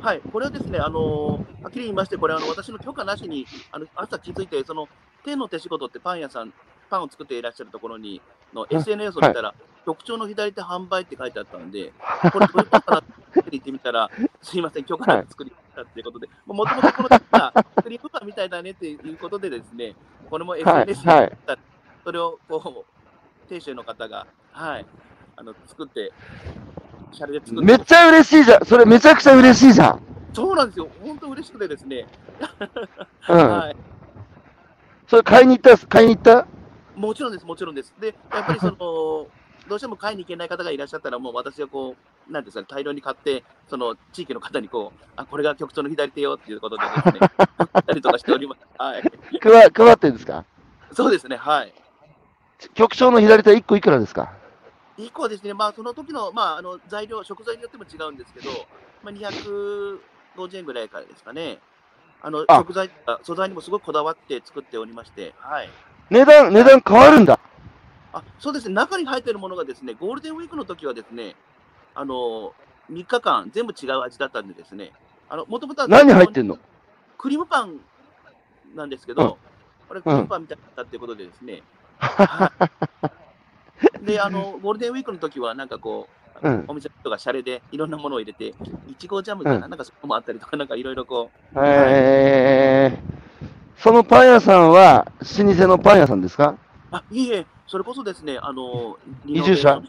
はい、これはですね、あのはっきり言いまして、これはあの私の許可なしにあの朝気づいて、その手の手仕事ってパン屋さん、パンを作っていらっしゃるところにの SNS を見たら、局長の左手販売って書いてあったので、これことかなって言ってみたら、すいません、許可なく作りましたっていうことで、もともとこの時はクリームパンみたいだねっていうことでですね、これもはい SNS にはいそれをこう、店主の方が、はい、あの作って、シャレで作ってめっちゃ嬉しいじゃん。それめちゃくちゃ嬉しいじゃん。そうなんですよ、本当嬉しくてですね、うん。はい、それ買いに行った？買いに行った？もちろんです、もちろんです。で、やっぱりその、どうしても買いに行けない方がいらっしゃったら、もう私はこう、なんですかね、大量に買って、その地域の方にこう、あ、これが局長の左手よっていうことでですね、たりとかしております。はい。配配ってるんですか？そうですね、はい。局長の左手1個いくらですか？一個はですね、まあ、その時の、まあ、あの材料、食材によっても違うんですけど、まあ、250円ぐらいからですかね。あのあ食材あ素材にもすごくこだわって作っておりまして、はい。値段、値段変わるんだ。あそうですね、中に入っているものがですね、ゴールデンウィークの時はですね、あの3日間、全部違う味だったんでですね、あのもともとは何入ってんの？クリームパンなんですけど、これ、クリームパンみたいだったっていうことでですね、はい、であの、ゴールデンウィークの時は、なんかこう、うん。お店の人がシャレでいろんなものを入れて、いちごジャムかな、うん。なんかそこもあったりとか、なんかいろいろこう、えー、そのパン屋さんは老舗のパン屋さんですか？あいいえ、それこそですね、あの移住者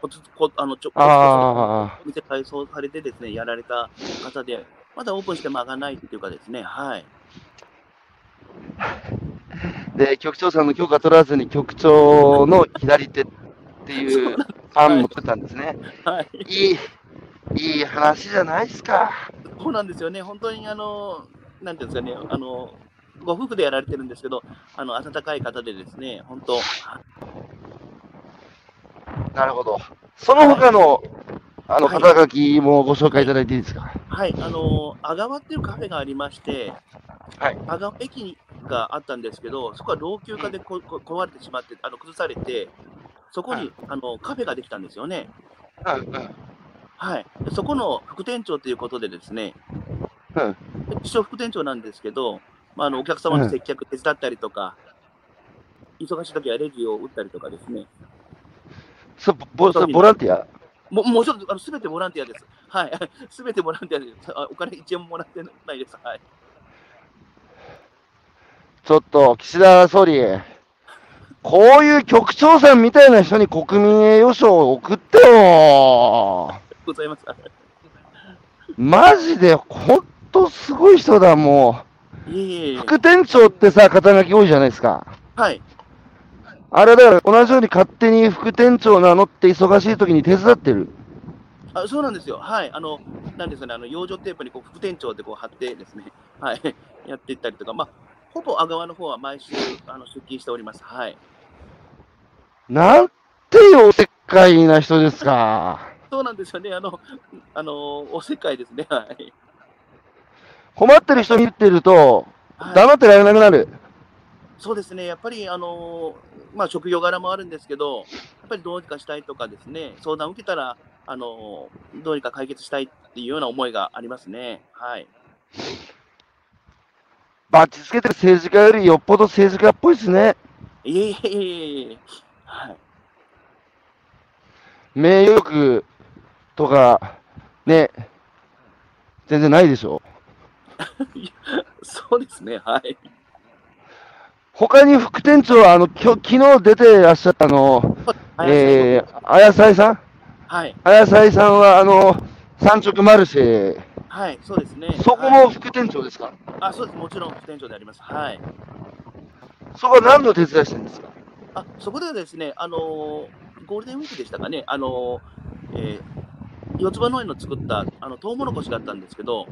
こつこあのちょあお店改装されてですね、やられた方で、まだオープンして間がないっていうかですね、はい。あ。で、局長さんの許可取らずに局長の左手っていうパンも作ったんですね。はい。いい、いい話じゃないですか。そうなんですよね、本当にあの、なんていうんですかね、あの、ご夫婦でやられてるんですけど、あの、温かい方でですね、本当、なるほど。その他の、あの、はい肩書きもご紹介いただいていいですか？はい、あの、阿川っていうカフェがありまして、はい。阿川駅があったんですけど、そこは老朽化でここ壊れてしまって、あの崩されて、そこに、はいあのカフェができたんですよね。うんうんはい、でそこの副店長ということでですね、うん一応副店長なんですけど、まあ、あのお客様の接客手伝ったりとか、忙しい時はレジを打ったりとかですね、そボそボランティアももちろんあの全てボランティアです。はい、全てボランティアです。あお金一円ももらってないです。はい、ちょっと、岸田総理、こういう局長さんみたいな人に国民栄誉賞を送ってよございます。マジで、ほんとすごい人だ、もいえいえいえう。副店長ってさ、肩書き多いじゃないですか。はい、あれだから、同じように勝手に副店長名乗って忙しい時に手伝ってる。あそうなんですよ。はい。あの、なんですかね、あの、養生テープにこう副店長でこう貼ってですね、はい、やっていったりとか、まあ、ほぼ阿川の方は毎週あの出勤しております。はい。なんていうおせっかいな人ですか。そうなんですよね。あの、あの、おせっかいですね。はい。困ってる人見てると、はい、黙ってられなくなる。そうですね。やっぱり、あの、まあ、職業柄もあるんですけど、やっぱりどうにかしたいとかですね、相談を受けたら、あの、どうにか解決したいっていうような思いがありますね。はい。バッチつけてる政治家よりよっぽど政治家っぽいですね。いえいえいえいえ。はい。名誉欲とか、ね、全然ないでしょ。そうですね。はい。他に副店長は、あの、きょ昨日出てらっしゃったあの、えー、あやさいさん？はい。あやさいさんは、あの、三直マルシェ、はい。そうですね。そこはいも副店長ですか、あ、そうです。もちろん副店長であります。はい。そこは何の手伝いしてるんですか？あ、そこではですね、あのーゴールデンウィークでしたかね、あのーえー四つ葉農園の作ったあのトウモロコシがあったんですけど、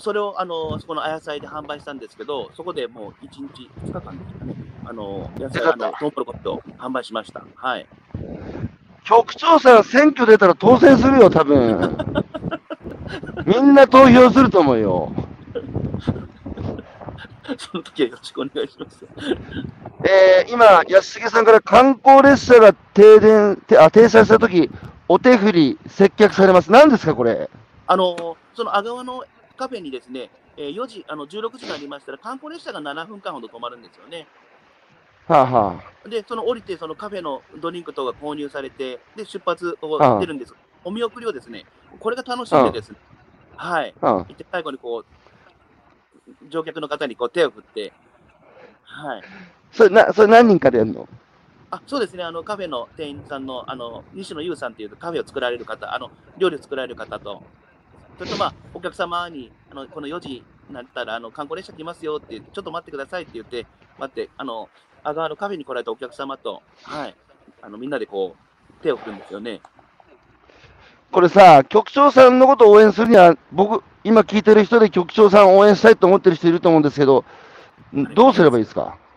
それをあのそこのあやさいで販売したんですけど、そこでもう1日、2日間ですかね、あの野菜あのトウモロコシを販売しました。はい。局長さん、選挙出たら当選するよ、多分。みんな投票すると思うよ。その時はよろしくお願いします。えー、今、安重さんから観光列車が停電、てあ停車したとき、お手振り、接客されます。何ですか、これ？あのその阿川のカフェにですね、えー4時、あの16時になりましたら、観光列車が7分間ほど止まるんですよね。はあはで、その降りて、そのカフェのドリンク等が購入されて、で、出発あをあ出るんです。お見送りをですね、これが楽しんでですね、はい。最後にこう、乗客の方にこう手を振って、はい。それ、な、それ何人かでやるの？あそうですね、あのカフェの店員さんのあの西野優さんっていうカフェを作られる方、あの料理を作られる方と、それとまあお客様にあのこの4時になったらあの観光列車来ますよって、ちょっと待ってくださいって言って、待って、あの阿川のカフェに来られたお客様と、はい、あのみんなでこう手を振るんですよね。これさ、局長さんのことを応援するには、僕、今聞いてる人で局長さんを応援したいと思ってる人いると思うんですけど、んどうすればいいですか？あ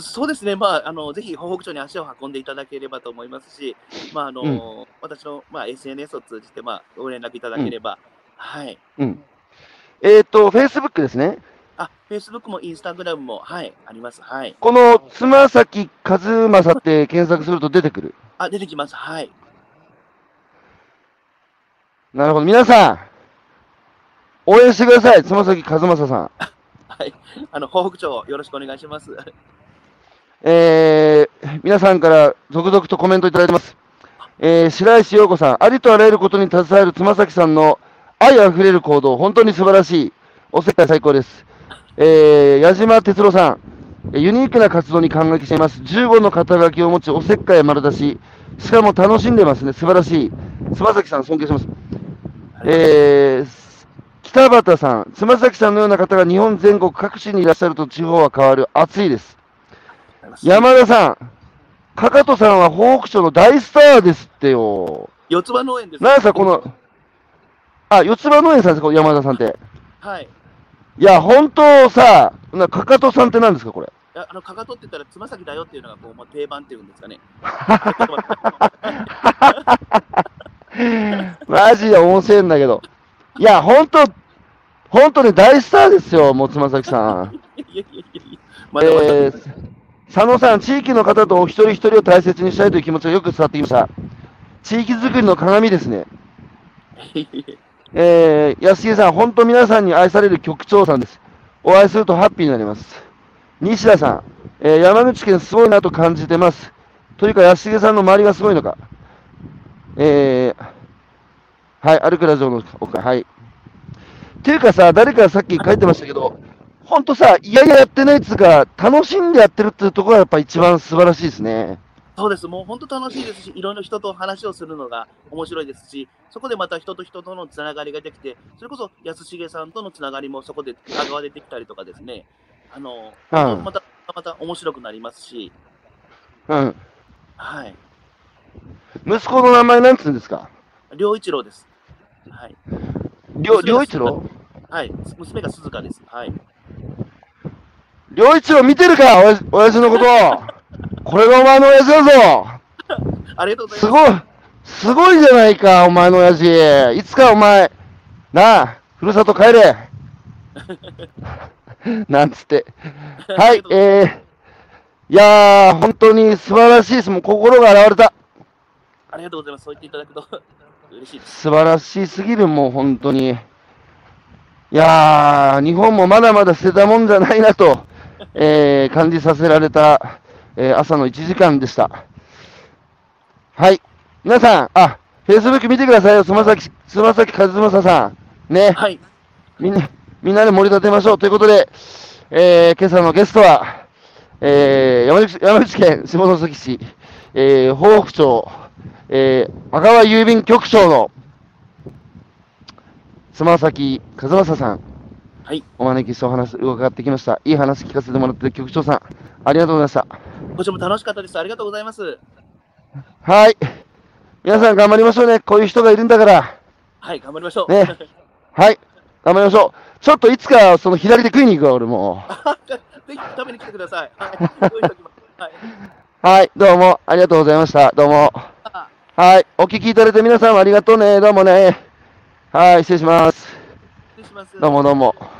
そうですね、まあ、あのぜひ東北町に足を運んでいただければと思いますし、まああのうん私の、まあ、SNS を通じて、まあ、ご連絡いただければ、はい。うん。えっ、と、Facebook ですね。あ、Facebook も Instagram も、はい、あります。はい。この、つまさき和正って検索すると出てくる。あ、出てきます。はい。なるほど。皆さん、応援してください。つまさき和正さん。はい。あの、東北町、よろしくお願いします。えー、皆さんから続々とコメントいただいてます。えー、白石陽子さん、ありとあらゆることに携わるつまさんの愛あふれる行動、本当に素晴らしい。おせっかい最高です。えー、矢島哲郎さん、ユニークな活動に感激しています。15の肩書きを持ち、おせっかい丸出し。しかも楽しんでますね。素晴らしい。つまさん、尊敬します。えー、北畑さん、つまさきさんのような方が日本全国各地にいらっしゃると地方は変わる。熱いです。山田さん、かかとさんは北北町の大スターですってよ。四つ葉農園です。なんさ、この、あ、四つ葉農園さんですか、山田さんって。はい。いや、本当さ、なかかとさんって何ですか、これ。ああの、かかとって言ったら、つま先だよっていうのが、こう、まあ、定番っていうんですかね。マジで面白いんだけど。いや、本当本当に大スターですよ、もうつまさきさん。いやいやいやいやまだまだ、えー、佐野さん、地域の方とお一人一人を大切にしたいという気持ちがよく伝わってきました。地域づくりの鏡ですね。えー、安重さん、本当皆さんに愛される局長さんです。お会いするとハッピーになります。西田さん、えー山口県すごいなと感じてます。というか、安重さんの周りがすごいのか。えー、はい、歩くラジオの奥はい。っていうかさ、誰かさっき書いてましたけど、本当さ、いやいややってないっつうか、楽しんでやってるっていうところがやっぱ一番素晴らしいですね。そうです。もう本当楽しいですし、いろんな人と話をするのが面白いですし、そこでまた人と人とのつながりができて、それこそ安重さんとのつながりもそこで香川でできたりとかですね、あの、うんまた、また面白くなりますし、うん。はい。息子の名前なんつうんですか？良一郎です。はい。良一郎？はい。娘が鈴鹿です。はい。良一郎見てるかおやじ親父のことこれがお前の親父だぞありがとうございすます。ごいすごいじゃないか、お前の親父。いつかお前、なあ、ふるさと帰れ。なんつって。はい、えー、いやー、本当に素晴らしいです。もう心が現れた。ありがとうございます。そう言っていただくと 嬉しいです。素晴らしすぎる、もう本当に。いやー、日本もまだまだ捨てたもんじゃないなと、えー感じさせられた、えー朝の1時間でした。はい。皆さん、あ、Facebook 見てくださいよ、つまさき、つまさき和正さん。ね。はい。みんな、みんなで盛り立てましょう。ということで、えー今朝のゲストは、えー山口山口県下関市、えー、豊北町、えー、阿川郵便局長の妻崎和正さん、はい。お招きしてお話伺ってきました。いい話聞かせてもらって局長さん、ありがとうございました。こちらも楽しかったです。ありがとうございます。はい。皆さん頑張りましょうね。こういう人がいるんだから。はい、頑張りましょう。ねはい。頑張りましょう。ちょっといつかその左で食いに行くわ、俺もう。ぜひ食べに来てください。はい。はい。はい、どうもありがとうございました。どうも。あはい、お聞きいただいて皆さんもありがとうね。どうもね。はい、失礼します。失礼します。どうもどうも。